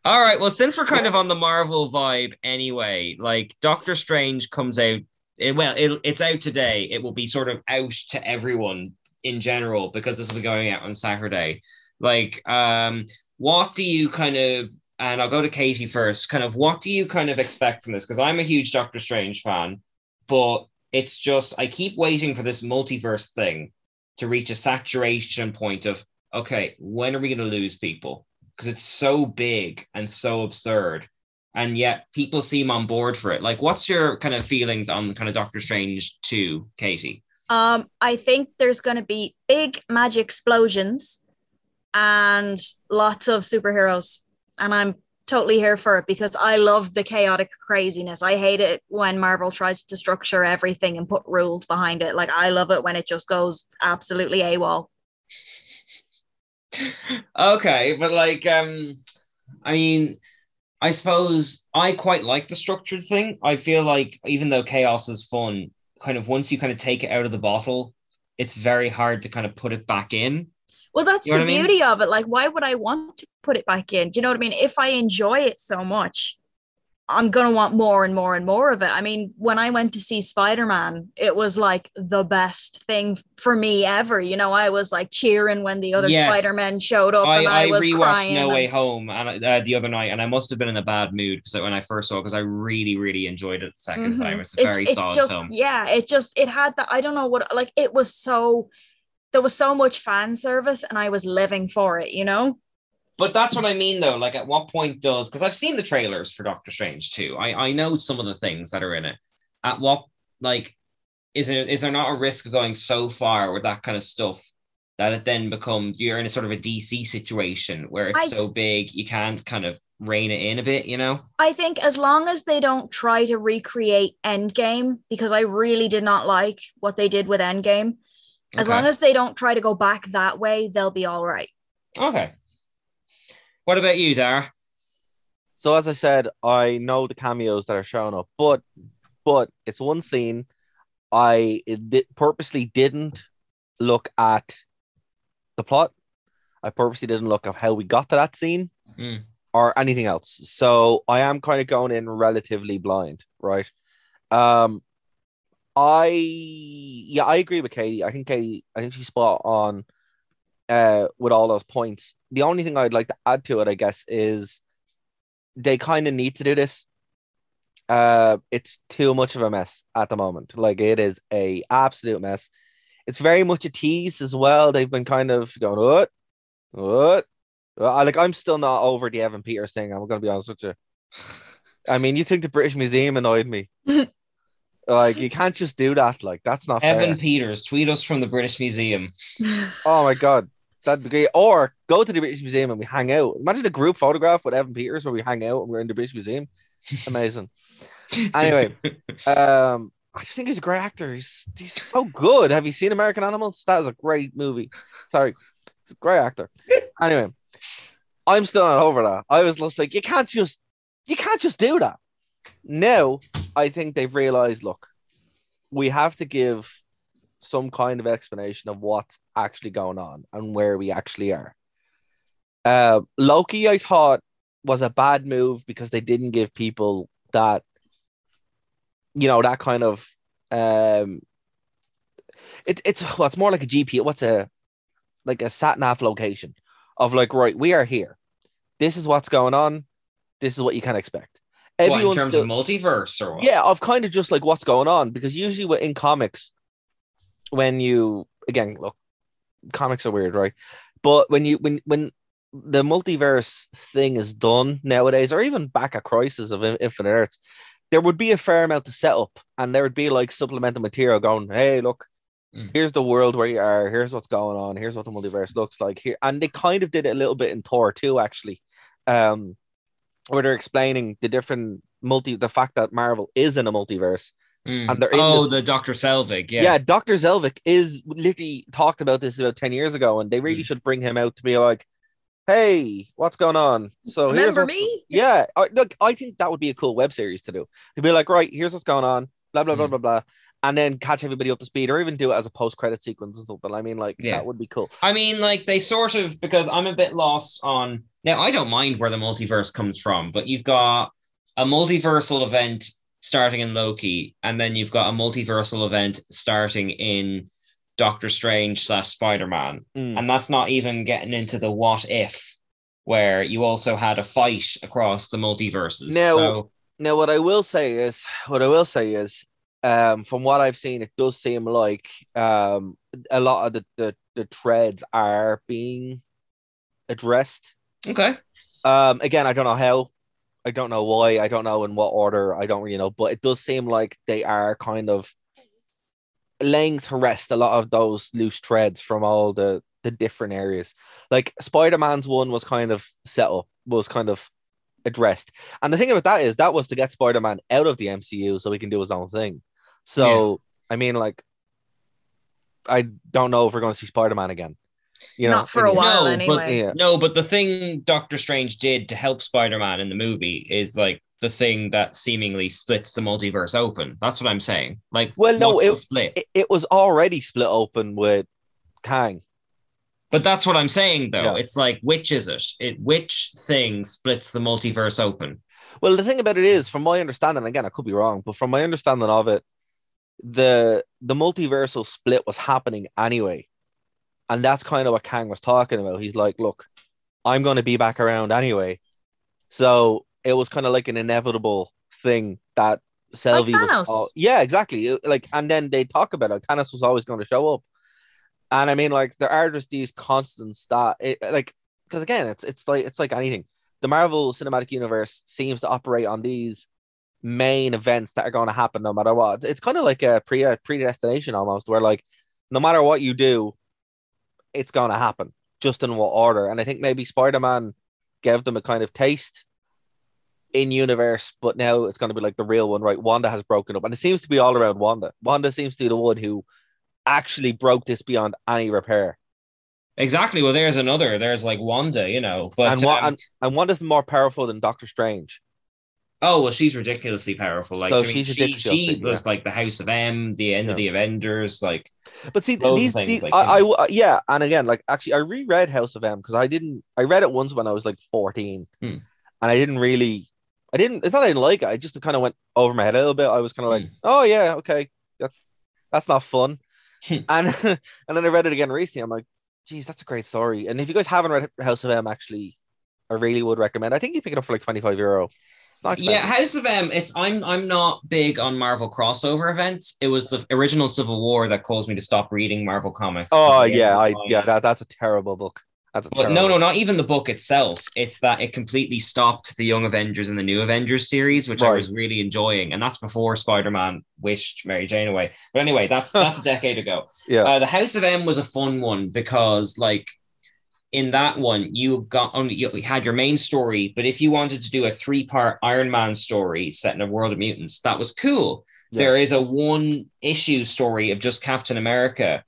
All right. Well, since we're kind of on the Marvel vibe anyway, like Doctor Strange comes out. It, well, it, it's out today. It will be sort of out to everyone in general because this will be going out on Saturday. Like, um, what do you kind of? And I'll go to Katie first. Kind of, what do you kind of expect from this? Because I'm a huge Doctor Strange fan, but it's just I keep waiting for this multiverse thing to reach a saturation point of okay, when are we going to lose people? Because it's so big and so absurd, and yet people seem on board for it. Like, what's your kind of feelings on kind of Doctor Strange two, Katie? Um, I think there's going to be big magic explosions and lots of superheroes, and I'm totally here for it because I love the chaotic craziness. I hate it when Marvel tries to structure everything and put rules behind it. Like I love it when it just goes absolutely AWOL. Okay, but like, um, I mean, I suppose I quite like the structured thing. I feel like even though chaos is fun, kind of once you kind of take it out of the bottle, it's very hard to kind of put it back in. Well, that's You know the I mean? beauty of it. Like, why would I want to put it back in? Do you know what I mean? If I enjoy it so much, I'm gonna want more and more and more of it. I mean, when I went to see Spider-Man, it was like the best thing for me ever. You know, I was like cheering when the other Yes. Spider-Men showed up, I, and I, I was rewatched crying. No Way and- Home and uh, the other night, and I must have been in a bad mood because when I first saw, because I really, really enjoyed it the 2nd Mhm. time. It's a very it solid just, film. Yeah, it just it had that. I don't know what like it was so. There was so much fan service, and I was living for it. You know. But that's what I mean, though. Like, at what point does because I've seen the trailers for Doctor Strange too. I I know some of the things that are in it. At what like is there is there not a risk of going so far with that kind of stuff that it then becomes you're in a sort of a DC situation where it's I- so big you can't kind of rein it in a bit, you know? I think as long as they don't try to recreate Endgame, because I really did not like what they did with Endgame. As Okay. long as they don't try to go back that way, they'll be all right. Okay. What about you, Dara? So as I said, I know the cameos that are showing up, but but it's one scene. I purposely didn't look at the plot. I purposely didn't look at how we got to that scene Mm. or anything else. So I am kind of going in relatively blind, right? Um, I yeah, I agree with Katie. I think Katie, I think she's spot on uh with all those points. The only thing I'd like to add to it, I guess, is they kind of need to do this. uh, it's too much of a mess at the moment. Like it is a absolute mess. It's very much a tease as well. They've been kind of going what, what. I, like I'm still not over the Evan Peters thing. I'm gonna be honest with you. I mean, you think the British Museum annoyed me? like you can't just do that. Like that's not Evan fair. Peters, tweet us from the British Museum. Oh my god, that'd be great. Or go to the British Museum and we hang out. Imagine a group photograph with Evan Peters where we hang out and we're in the British Museum. Amazing. anyway, um, I just think he's a great actor. He's he's so good. Have you seen American Animals? That is a great movie. Sorry, he's a great actor. Anyway, I'm still not over that. I was just like, you can't just you can't just do that. Now, I think they've realized, look, we have to give some kind of explanation of what's actually going on and where we actually are. Uh, Loki, I thought, was a bad move because they didn't give people that, you know, that kind of um, it, it's well, it's more like a GP. What's a like a sat nav location of like, right, we are here. This is what's going on. This is what you can expect. What, in terms still- of multiverse or what? yeah, of kind of just like what's going on because usually in comics, when you again look, comics are weird, right? But when you when when the multiverse thing is done nowadays, or even back at Crisis of Infinite Earths, there would be a fair amount to set up, and there would be like supplemental material going, "Hey, look, Mm. here's the world where you are. Here's what's going on. Here's what the multiverse looks like here." And they kind of did it a little bit in Thor too, actually, um, where they're explaining the different multi, the fact that Marvel is in a multiverse. Mm. And they're in oh, this- the Dr. Selvig. Yeah. Yeah. Dr. Selvig is literally talked about this about 10 years ago, and they really Mm. should bring him out to be like, hey, what's going on? So here's Remember what's- me? Yeah. I, look, I think that would be a cool web series to do. To be like, right, here's what's going on, blah, blah, blah, Mm. blah, blah. And then catch everybody up to speed, or even do it as a post credit sequence or something. I mean, like, Yeah. that would be cool. I mean, like they sort of because I'm a bit lost on now. I don't mind where the multiverse comes from, but you've got a multiversal event starting in Loki, and then you've got a multiversal event starting in Doctor Strange slash Spider Man, Mm. and that's not even getting into the what if, where you also had a fight across the multiverses. Now- so Now, what I will say is, what I will say is, um, from what I've seen, it does seem like um, a lot of the, the the threads are being addressed. okay, Um, again, I don't know how, I don't know why, I don't know in what order, I don't really know, but it does seem like they are kind of laying to rest a lot of those loose threads from all the the different areas. Like Spider Man's one was kind of set up, was kind of addressed, and the thing about that is that was to get Spider Man out of the MCU so he can do his own thing. So I mean, like, I don't know if we're going to see Spider Man again. You know, Not for a while, No, anyway. but- Yeah. No, but the thing Doctor Strange did to help Spider Man in the movie is like the thing that seemingly splits the multiverse open. That's what I'm saying. Like, Well, no, what's the it- split? it, it was already split open with Kang. but that's what I'm saying, though. Yeah. It's like, which is it? It which thing splits the multiverse open? Well, the thing about it is, from my understanding, again, I could be wrong, but from my understanding of it, the the multiversal split was happening anyway, and that's kind of what Kang was talking about. He's like, "Look, I'm going to be back around anyway," so it was kind of like an inevitable thing that Selby was. Thanos. al- yeah, exactly. It- Like, and then they talk about it. Thanos was always going to show up, and I mean, like, there are just these constants that, it, like, because again, it's it's like it's like anything the Marvel Cinematic Universe seems to operate on these main events that are going to happen no matter what. It's kind of like a pre predestination almost, where like no matter what you do, it's going to happen just in what order. And I think maybe Spider Man gave them a kind of taste in universe, but now it's going to be like the real one, right? Wanda has broken up, and it seems to be all around Wanda. Wanda seems to be the one who actually broke this beyond any repair. Exactly. Well, there's another. There's like Wanda, you know. But and, um, and, and Wanda's more powerful than Doctor Strange. Oh well, she's ridiculously powerful. Like So I mean, she's she, she was like the House of M, the end of the Avengers. Like, But see, these, things, these like, I, you I, yeah, and again, like actually, I reread House of M because I didn't. I read it once when I was like fourteen, Hmm. and I didn't really. I didn't. It's not I didn't like it. I just kind of went over my head a little bit. I was kind of like, Hmm. oh yeah, okay, that's that's not fun. Hmm. and and then I read it again recently. I'm like, geez, that's a great story. And if you guys haven't read House of M, actually, I really would recommend. I think you pick it up for like twenty five euro. Yeah. House of M. It's I'm I'm not big on Marvel crossover events. It was the original Civil War that caused me to stop reading Marvel comics. Oh At the end yeah, I yeah that, that's a terrible book. That's a But terrible no, no, not even the book itself. It's that it completely stopped the Young Avengers and the New Avengers series, which I was really enjoying, and that's before Spider-Man wished Mary Jane away. But anyway, that's that's a decade ago. Yeah. Uh, the House of M was a fun one because, like, in that one, you got only you had your main story, but if you wanted to do a three-part Iron Man story set in a world of mutants, that was cool. Yeah. There is a one-issue story of just Captain America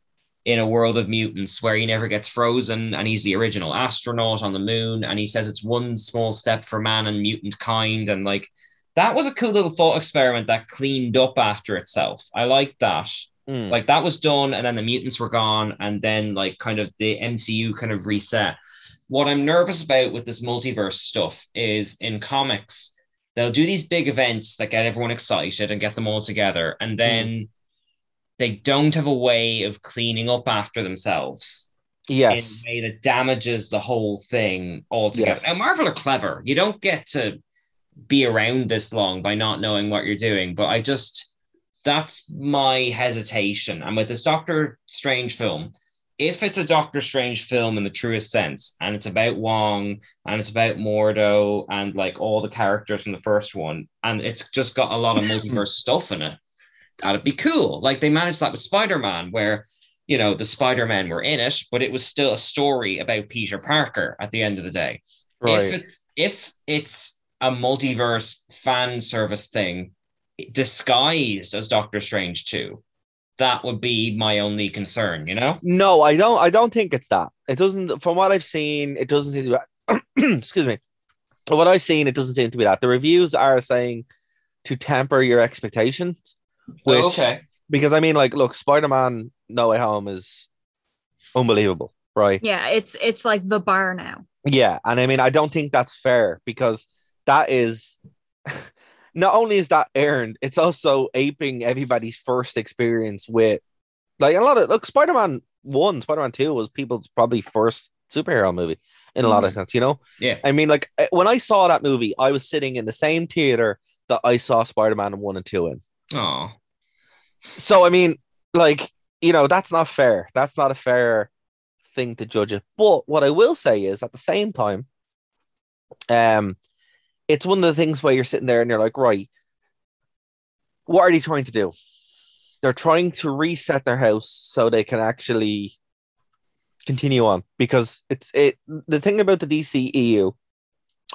in a world of mutants where he never gets frozen and he's the original astronaut on the moon and he says it's one small step for man and mutant kind and like that was a cool little thought experiment that cleaned up after itself. I like that. Mm. Like that was done, and then the mutants were gone, and then like kind of the MCU kind of reset. What I'm nervous about with this multiverse stuff is in comics, they'll do these big events that get everyone excited and get them all together, and then they don't have a way of cleaning up after themselves yes. in a way that damages the whole thing altogether. Yes. Now, Marvel are clever. You don't get to be around this long by not knowing what you're doing, but I just that's my hesitation. And with this Doctor Strange film, if it's a Doctor Strange film in the truest sense, and it's about Wong and it's about Mordo and like all the characters from the first one, and it's just got a lot of multiverse stuff in it, that'd be cool. Like they managed that with Spider Man, where you know the Spider Men were in it, but it was still a story about Peter Parker at the end of the day. Right. If it's if it's a multiverse fan service thing disguised as Doctor Strange 2, that would be my only concern, you know? No, I don't. I don't think it's that. It doesn't. From what I've seen, it doesn't seem to be. excuse me. From What I've seen, it doesn't seem to be that. The reviews are saying to temper your expectations. Oh, which, Oh, okay. Because I mean, like, look, Spider-Man: No Way Home is unbelievable, right? Yeah, it's it's like the bar now. Yeah, and I mean, I don't think that's fair because that is not only is that earned, it's also aping everybody's first experience with like a lot of look. Spider Man One, Spider Man Two was people's probably first superhero movie in a lot of sense. You know, Yeah. I mean, like eh, when I saw that movie, I was sitting in the same theater that I saw Spider Man One and Two in. Oh. So I mean, like you know, that's not fair. That's not a fair thing to judge it. But what I will say is, at the same time, um, it's one of the things where you're sitting there and you're like, right, what are they trying to do? They're trying to reset their house so they can actually continue on because it's it. The thing about the DC EU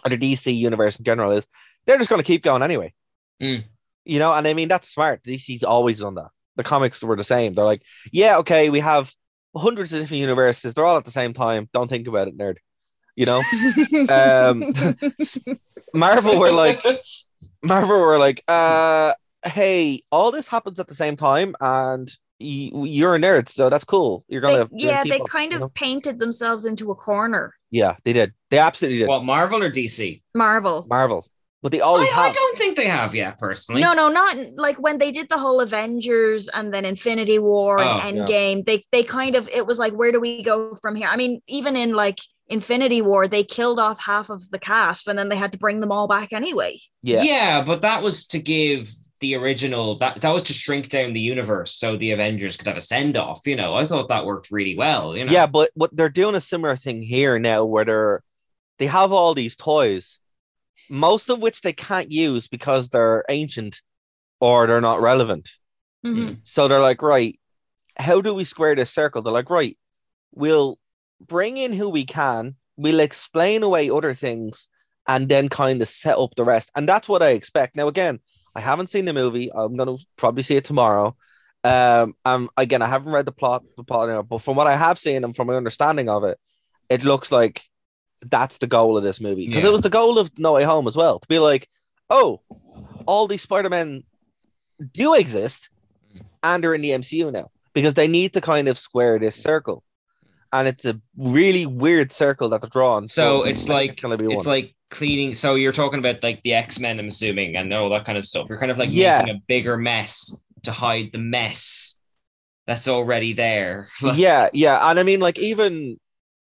or the DC universe in general is they're just going to keep going anyway. Mm. You know, and I mean that's smart. DC's always done that. The comics were the same. They're like, yeah, okay, we have hundreds of different universes. They're all at the same time. Don't think about it, nerd. You know, um, Marvel were like, Marvel were like, uh, hey, all this happens at the same time, and y- you're a nerd, so that's cool. You're gonna, you're yeah, keep they up, kind of know? painted themselves into a corner. yeah, they did. They absolutely did. What, Marvel or DC? Marvel. Marvel, but they I, always I have. don't think they have yet, personally. No, no, not like when they did the whole Avengers and then Infinity War Oh, and yeah. Endgame. They they kind of it was like where do we go from here? I mean, even in like Infinity War, they killed off half of the cast and then they had to bring them all back anyway. Yeah, Yeah, but that was to give the original that that was to shrink down the universe so the Avengers could have a send off. You know, I thought that worked really well. You know, Yeah, but what they're doing a similar thing here now where they're they have all these toys, most of which they can't use because they're ancient or they're not relevant. Mhm. So they're like, right, how do we square this circle? They're like, right, we'll bring in who we can, we'll explain away other things, and then kind of set up the rest. And that's what I expect. Now, again, I haven't seen the movie. I'm gonna probably see it tomorrow. Um, um, again, I haven't read the plot, the plot, but from what I have seen and from my understanding of it, it looks like that's the goal of this movie because Yeah. it was the goal of No Way Home as well to be like, oh, all these Spider Men do exist and are in the MCU now because they need to kind of square this circle, and it's a really weird circle that they're drawing. So but it's like be it's like cleaning. So you're talking about like the X Men, I'm assuming, and all that kind of stuff. You're kind of like Yeah. making a bigger mess to hide the mess that's already there. yeah, yeah, and I mean, like even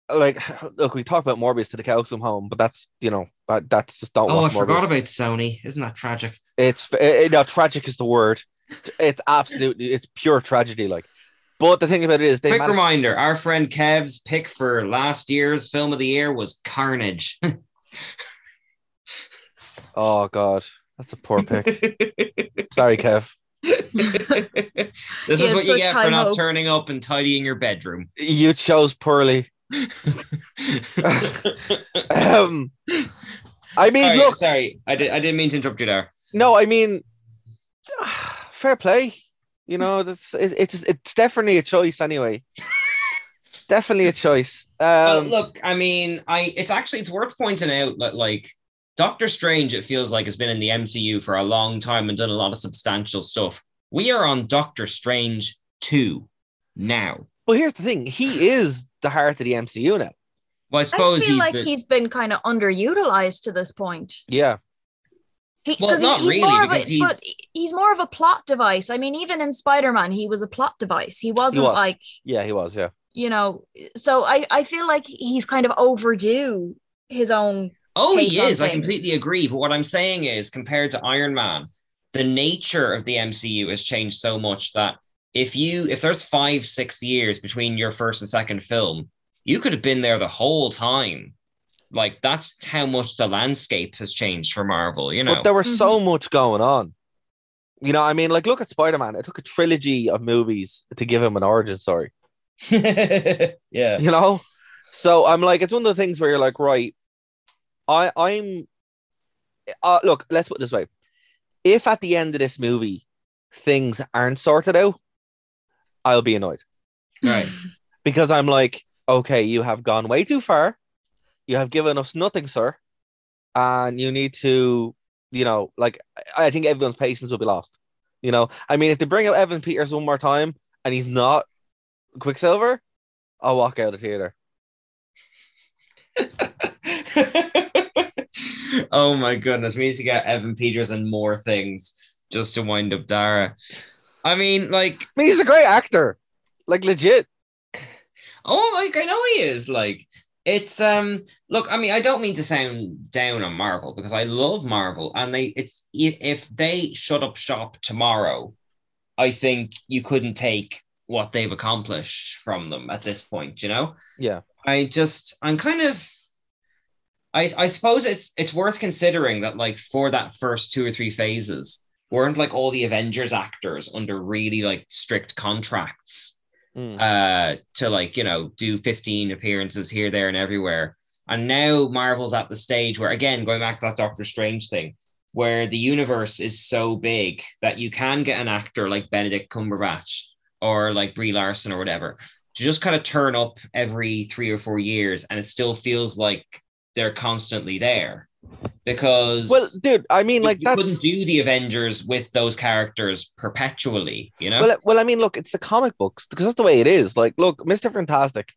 like look, we talk about Morbius to the cows come home, but that's you know that, that's just don't Oh, I watch forgot about Sony. Isn't that tragic? It's it, no tragic is the word. It's absolutely it's pure tragedy. Like, but the thing about it is they Quick managed- reminder: our friend Kev's pick for last year's film of the year was Carnage. Oh god, that's a poor pick. Sorry, Kev. this He is what you get for not hopes. turning up and tidying your bedroom. You chose poorly. Um, I mean, sorry, look, sorry, I did. I didn't mean to interrupt you there. no, I mean, fair play. You know, that's it, it's it's definitely a choice anyway. It's definitely a choice. Well, Um, look, I mean, I it's actually it's worth pointing out that like Doctor Strange, it feels like has been in the MCU for a long time and done a lot of substantial stuff. We are on Doctor Strange two now. Well, here's the thing: he is the heart of the MCU now. Well, I I suppose feel he's like the, he's been kind of underutilized to this point. Yeah, He, Well, he- not he's really, more of a- he's- but he's more of a plot device. I mean, even in Spider-Man, he was a plot device. He wasn't was. like yeah, he was. Yeah, you know. So I I feel like he's kind of overdue his own. Oh, he is. I completely agree. But what I'm saying is, compared to Iron Man, the nature of the MCU has changed so much that if you if there's five six years between your first and second film, you could have been there the whole time. Like that's how much the landscape has changed for Marvel. You know. but there was so much going on. You know, I mean, like look at Spider Man. It took a trilogy of movies to give him an origin story. yeah. you know so i'm like it's one of the things where you're like right i i'm uh, look let's put it this way if at the end of this movie things aren't sorted out i'll be annoyed Right. because i'm like okay you have gone way too far you have given us nothing sir and you need to you know like i think everyone's patience will be lost you know i mean if they bring out evan peters one more time and he's not quicksilver i'll walk out of the theater oh my goodness, we need to get Evan Peters and more things just to wind up Dara. I mean, like, I mean, he's a great actor, like legit. oh, like I know he is. Like, it's um. Look, I mean, I don't mean to sound down on Marvel because I love Marvel, and they it's if, if they shut up shop tomorrow, I think you couldn't take what they've accomplished from them at this point. You know. Yeah, I just I'm kind of I I suppose it's it's worth considering that like for that first two or three phases weren't like all the Avengers actors under really like strict contracts Mm. uh to like you know do 15 appearances here there and everywhere and now Marvel's at the stage where again going back to that Doctor Strange thing where the universe is so big that you can get an actor like Benedict Cumberbatch or like Brie Larson or whatever to just kind of turn up every three or four years and it still feels like they're constantly there because well, dude, I mean, like you couldn't do the Avengers with those characters perpetually, you know? well, well, I mean, look, it's the comic books because that's the way it is. Like, look, Mister Fantastic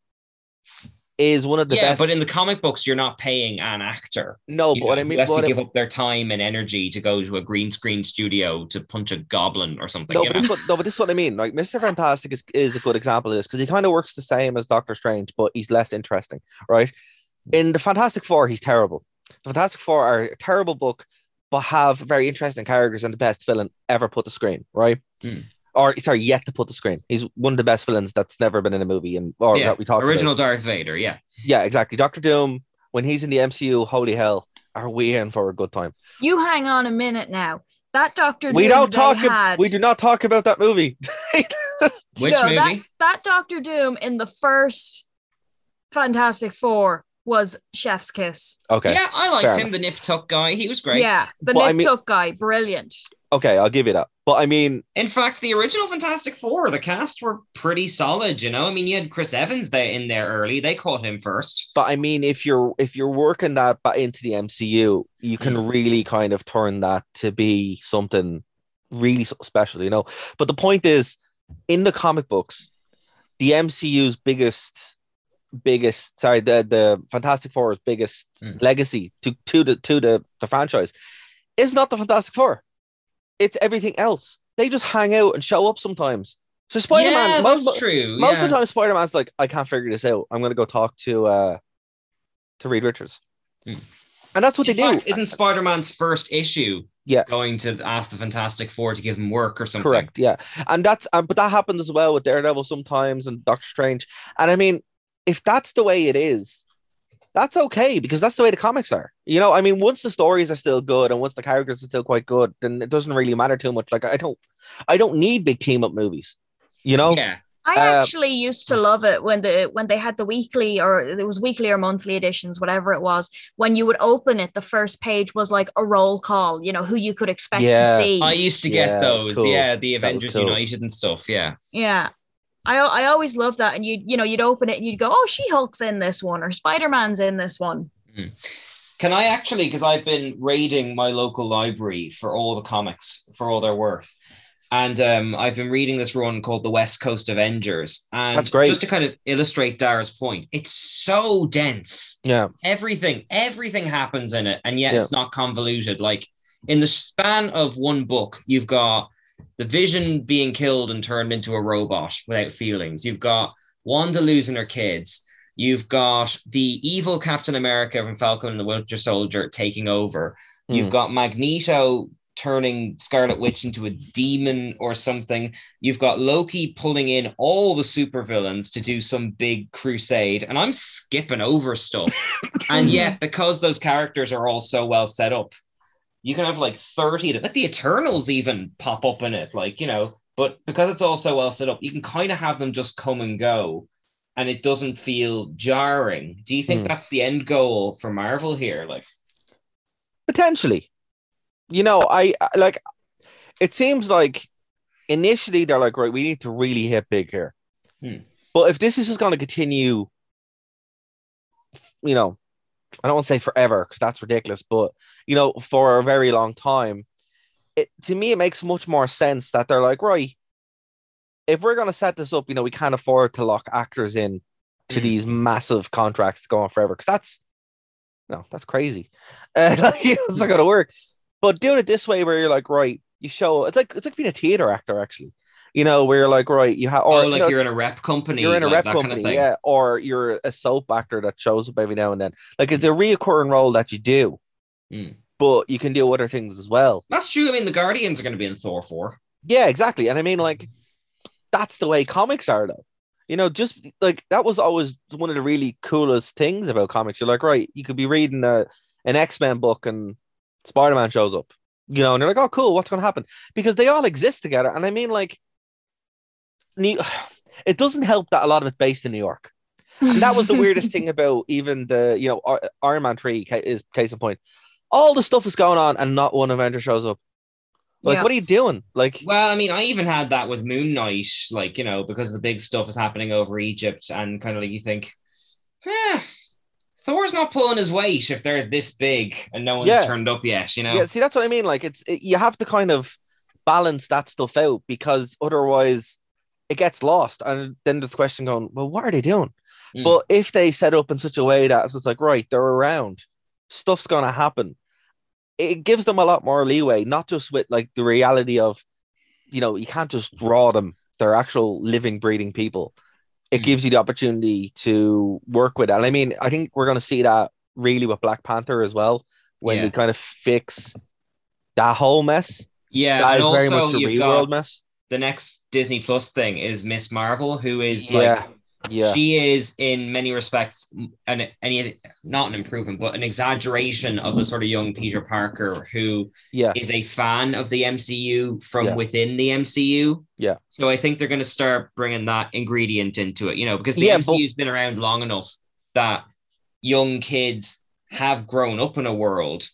is one of the yeah, best. but in the comic books, you're not paying an actor. no, but what I mean, who has to give up their time and energy to go to a green screen studio to punch a goblin or something. no, but know? this, what, no, but this is what I mean. Like, Mister Fantastic is, is a good example of this because he kind of works the same as Doctor Strange, but he's less interesting, right? Hmm. In the Fantastic Four, he's terrible. The Fantastic Four are a terrible book, but have very interesting characters and the best villain ever put to screen, right? Hmm. Or sorry, yet to put to screen. He's one of the best villains that's never been in a movie, and or yeah, that we talked about original about. Darth Vader. Yeah, Yeah, exactly. Doctor Doom, when he's in the MCU, holy hell, are we in for a good time? You hang on a minute now. That Doctor We don't they talk. had, We do not talk about that movie. which No, movie? That, that Doctor Doom in the first Fantastic Four was Chef's Kiss. okay. Yeah, I liked fair him, the Nip Tuck guy. He was great. Yeah, the Well, I Nip mean- Tuck guy, brilliant. Okay, I'll give you that. But I mean, In fact, the original Fantastic Four, the cast were pretty solid. You know, I mean, you had Chris Evans there in there early. They caught him first. but I mean, if you're if you're working that ba- into the MCU, you can mm. really kind of turn that to be something really so- special, you know. But the point is, in the comic books, the MCU's biggest, biggest sorry, the the Fantastic Four's biggest Mm. legacy to to the to the the franchise is not the Fantastic Four. It's everything else. They just hang out and show up sometimes. So Spider Man, yeah, most, most yeah. of the time, Spider Man's like, I can't figure this out. I'm to go talk to uh to Reed Richards, Hmm. and that's what In they fact, do. isn't Spider-Man's first issue Yeah. going to ask the Fantastic Four to give him work or something? Correct. Yeah, and that's uh, but that happens as well with Daredevil sometimes and Doctor Strange. And I mean, if that's the way it is, that's okay because that's the way the comics are. You know, I mean, once the stories are still good and once the characters are still quite good, then it doesn't really matter too much. Like I don't, I don't need big team up movies. You know. Yeah. I Uh, actually used to love it when the when they had the weekly or it was weekly or monthly editions, whatever it was. When you would open it, the first page was like a roll call. You know who you could expect Yeah. to see. I used to get that was those. cool. Yeah, the Avengers cool. United and stuff. Yeah. Yeah. I I always loved that. And you you know, you'd open it and you'd go, Oh, She Hulk's in this one, or Spider-Man's in this one. Can I actually, because I've been raiding my local library for all the comics for all their worth. And um, I've been reading this run called The West Coast Avengers. And That's great. just to kind of illustrate Dara's point, it's so dense. Yeah. Everything, everything happens in it, and yet Yeah. it's not convoluted. Like in the span of one book, you've got the vision being killed and turned into a robot without feelings. You've got Wanda losing her kids. You've got the evil Captain America from Falcon and the Winter Soldier taking over. You've Hmm. got Magneto turning Scarlet Witch into a demon or something. You've got Loki pulling in all the supervillains to do some big crusade. And I'm skipping over stuff. and yet, because those characters are all so well set up, you can have like 30 of them. Like the Eternals even pop up in it, like, you know, but because it's all so well set up, you can kind of have them just come and go and it doesn't feel jarring. Do you think Hmm. that's the end goal for Marvel here? Like, Potentially. You know, I I- like it seems like initially they're like, right, we need to really hit big here. Hmm. But if this is just going to continue, you know, I don't want to say forever because that's ridiculous, but you know, for a very long time, it to me it makes much more sense that they're like, right, if we're going to set this up, you know, we can't afford to lock actors in to Hmm. these massive contracts to go on forever because that's no, that's crazy. Uh, like, it's not gonna work. But doing it this way, where you're like, right, you show it's like it's like being a theater actor, actually. You know, where you're like, right, you have, or oh, you like know, you're in a rep company. you're in a like rep that kind of company, yeah, or you're a soap actor that shows up every now and then. Like it's a reoccurring role that you do, Mm. but you can do other things as well. That's true. I mean, the Guardians are going to be in Thor 4. Yeah, exactly. And I mean, like, that's the way comics are, though. You know, just like that was always one of the really coolest things about comics. You're like, right, you could be reading a, an X Men book and Spider Man shows up, you know, and you're like, oh, cool, what's going to happen? Because they all exist together. And I mean, like, New- it doesn't help that a lot of it's based in New York. And that was the weirdest thing about even the, you know, Ar- Iron Man 3 ca- is case in point. All the stuff is going on and not one Avenger shows up. Like, Yeah. what are you doing? Like, Well, I mean, I even had that with Moon Knight, like, you know, because the big stuff is happening over Egypt, and kind of like you think, eh, Thor's not pulling his weight if they're this big and no one's Yeah. turned up yet, you know? Yeah, see, that's what I mean. Like, it's it, you have to kind of balance that stuff out because otherwise it gets lost. And then there's the question going, well, what are they doing? Mm. But if they set up in such a way that it's like, right, they're around, stuff's gonna happen. It gives them a lot more leeway, not just with like the reality of, you know, you can't just draw them. They're actual living, breathing people. It Mm. gives you the opportunity to work with it. And I mean, I think we're gonna see that really with Black Panther as well, when Yeah. we kind of fix that whole mess. Yeah, that is very much a real got world mess. the next Disney Plus thing is Miss Marvel, who is Yeah, like yeah, she is in many respects an any not an improvement, but an exaggeration of the sort of young Peter Parker who yeah, is a fan of the MCU from Yeah. within the MCU. Yeah. So I think they're going to start bringing that ingredient into it, you know, because the Yeah, but- MCU's been around long enough that young kids have grown up in a world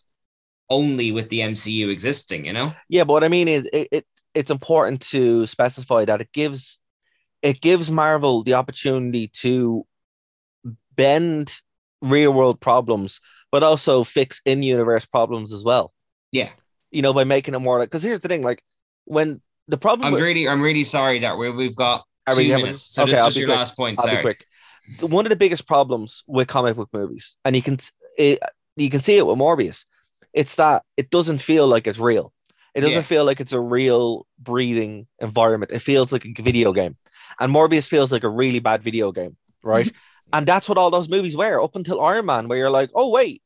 only with the MCU existing, you know? yeah. But what I mean is, it, it it's important to specify that it gives it gives Marvel the opportunity to bend real world problems, but also fix in universe problems as well. Yeah. You know, by making it more like because here's the thing, like when the problem I'm with- really, I'm really sorry that we we've got two having- minutes. So Okay, this is your quick. last point. I'll sorry. be quick. One of the biggest problems with comic book movies, and you can it, you can see it with Morbius, it's that it doesn't feel like it's real. It doesn't Yeah. feel like it's a real breathing environment. It feels like a video game. And Morbius feels like a really bad video game, right? and that's what all those movies were up until Iron Man, where you're like, oh wait,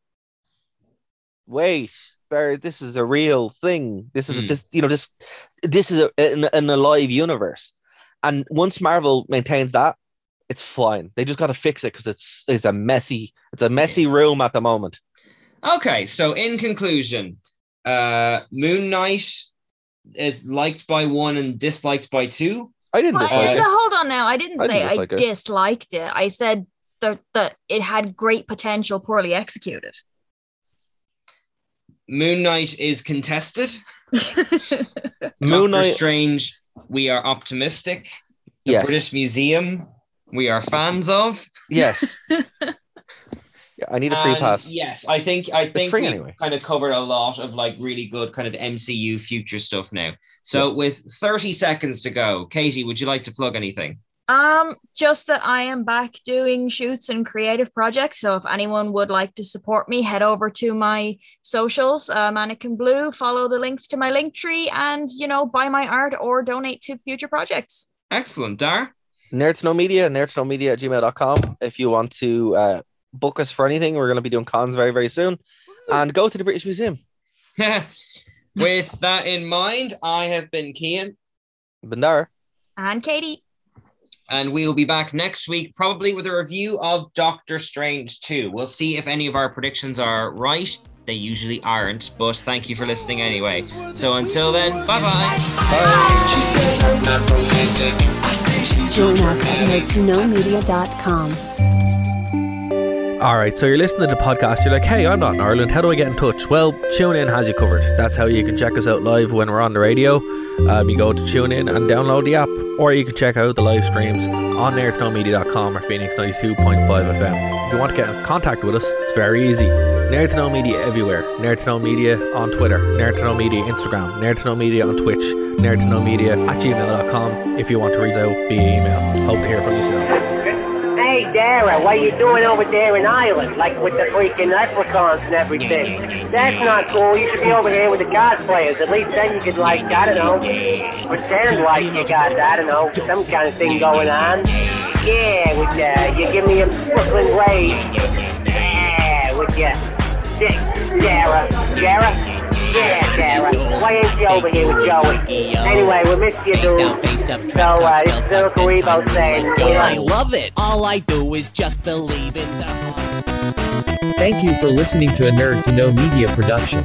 wait, there, this is a real thing. This is Hmm. this, you know, this this is a, an, an alive universe. And once Marvel maintains that, it's fine. They just got to fix it because it's it's a messy, it's a messy room at the moment. Okay, so in conclusion, uh, Moon Knight is liked by one and disliked by two. I didn't Well, dislike it. hold on now. I didn't I say didn't I dislike it. disliked it. I said that that it had great potential, poorly executed. Moon Knight is contested. Moon Doctor Knight, Strange, we are optimistic. The yes, British Museum, we are fans of. yes. yeah, I need a free And pass. Yes, I think I think free we anyway. kind of covered a lot of like really good kind of MCU future stuff now. So with 30 seconds to go, Katie, would you like to plug anything? Um, just that I am back doing shoots and creative projects. So if anyone would like to support me, head over to my socials, uh, Mannequin Blue, follow the links to my link tree, and you know, buy my art or donate to future projects. Excellent, Dar. Nerd to know media, nerd to know media at gmail.com. If you want to uh, book us for anything, we're going to be doing cons very, very soon. And go to the British Museum. with that in mind, I have been Kian. Bandar. And Katie. and we will be back next week, probably with a review of Doctor Strange 2. We'll see if any of our predictions are right. They usually aren't, but thank you for listening anyway. So until then, bye bye. Join us at nerdtoknowmedia.com. All right, so you're listening to the podcast. You're like, hey, I'm not in Ireland. How do I get in touch? Well, TuneIn has you covered. That's how you can check us out live when we're on the radio. Um, you go to TuneIn and download the app, or you can check out the live streams on nerdtoknowmedia.com or Phoenix 92.5 FM. If you want to get in contact with us, it's very easy. Nerd to Know Media everywhere. Nerd to Know Media on Twitter. Nerd to Know Media Instagram. Nerd to Know Media on Twitch. Nerd to Know Media at gmail.com if you want to reach out via email. Hope to hear from you soon. Dara, what are you doing over there in Ireland? Like with the freaking leprechauns and everything. That's not cool. You should be over here with the God players. At least then you could, like, I don't know, pretend like you got, I don't know, some kind of thing going on. Yeah, with uh, you give me a Brooklyn raise. Yeah, with you. Dara. Dara? Yeah, Dara. Why ain't you over here with Joey? Anyway, we missed you, dude. So, uh, this is Uncle Rebo saying, I love it. All I do is just believe in the. Thank you for listening to a Nerd to Know Media production.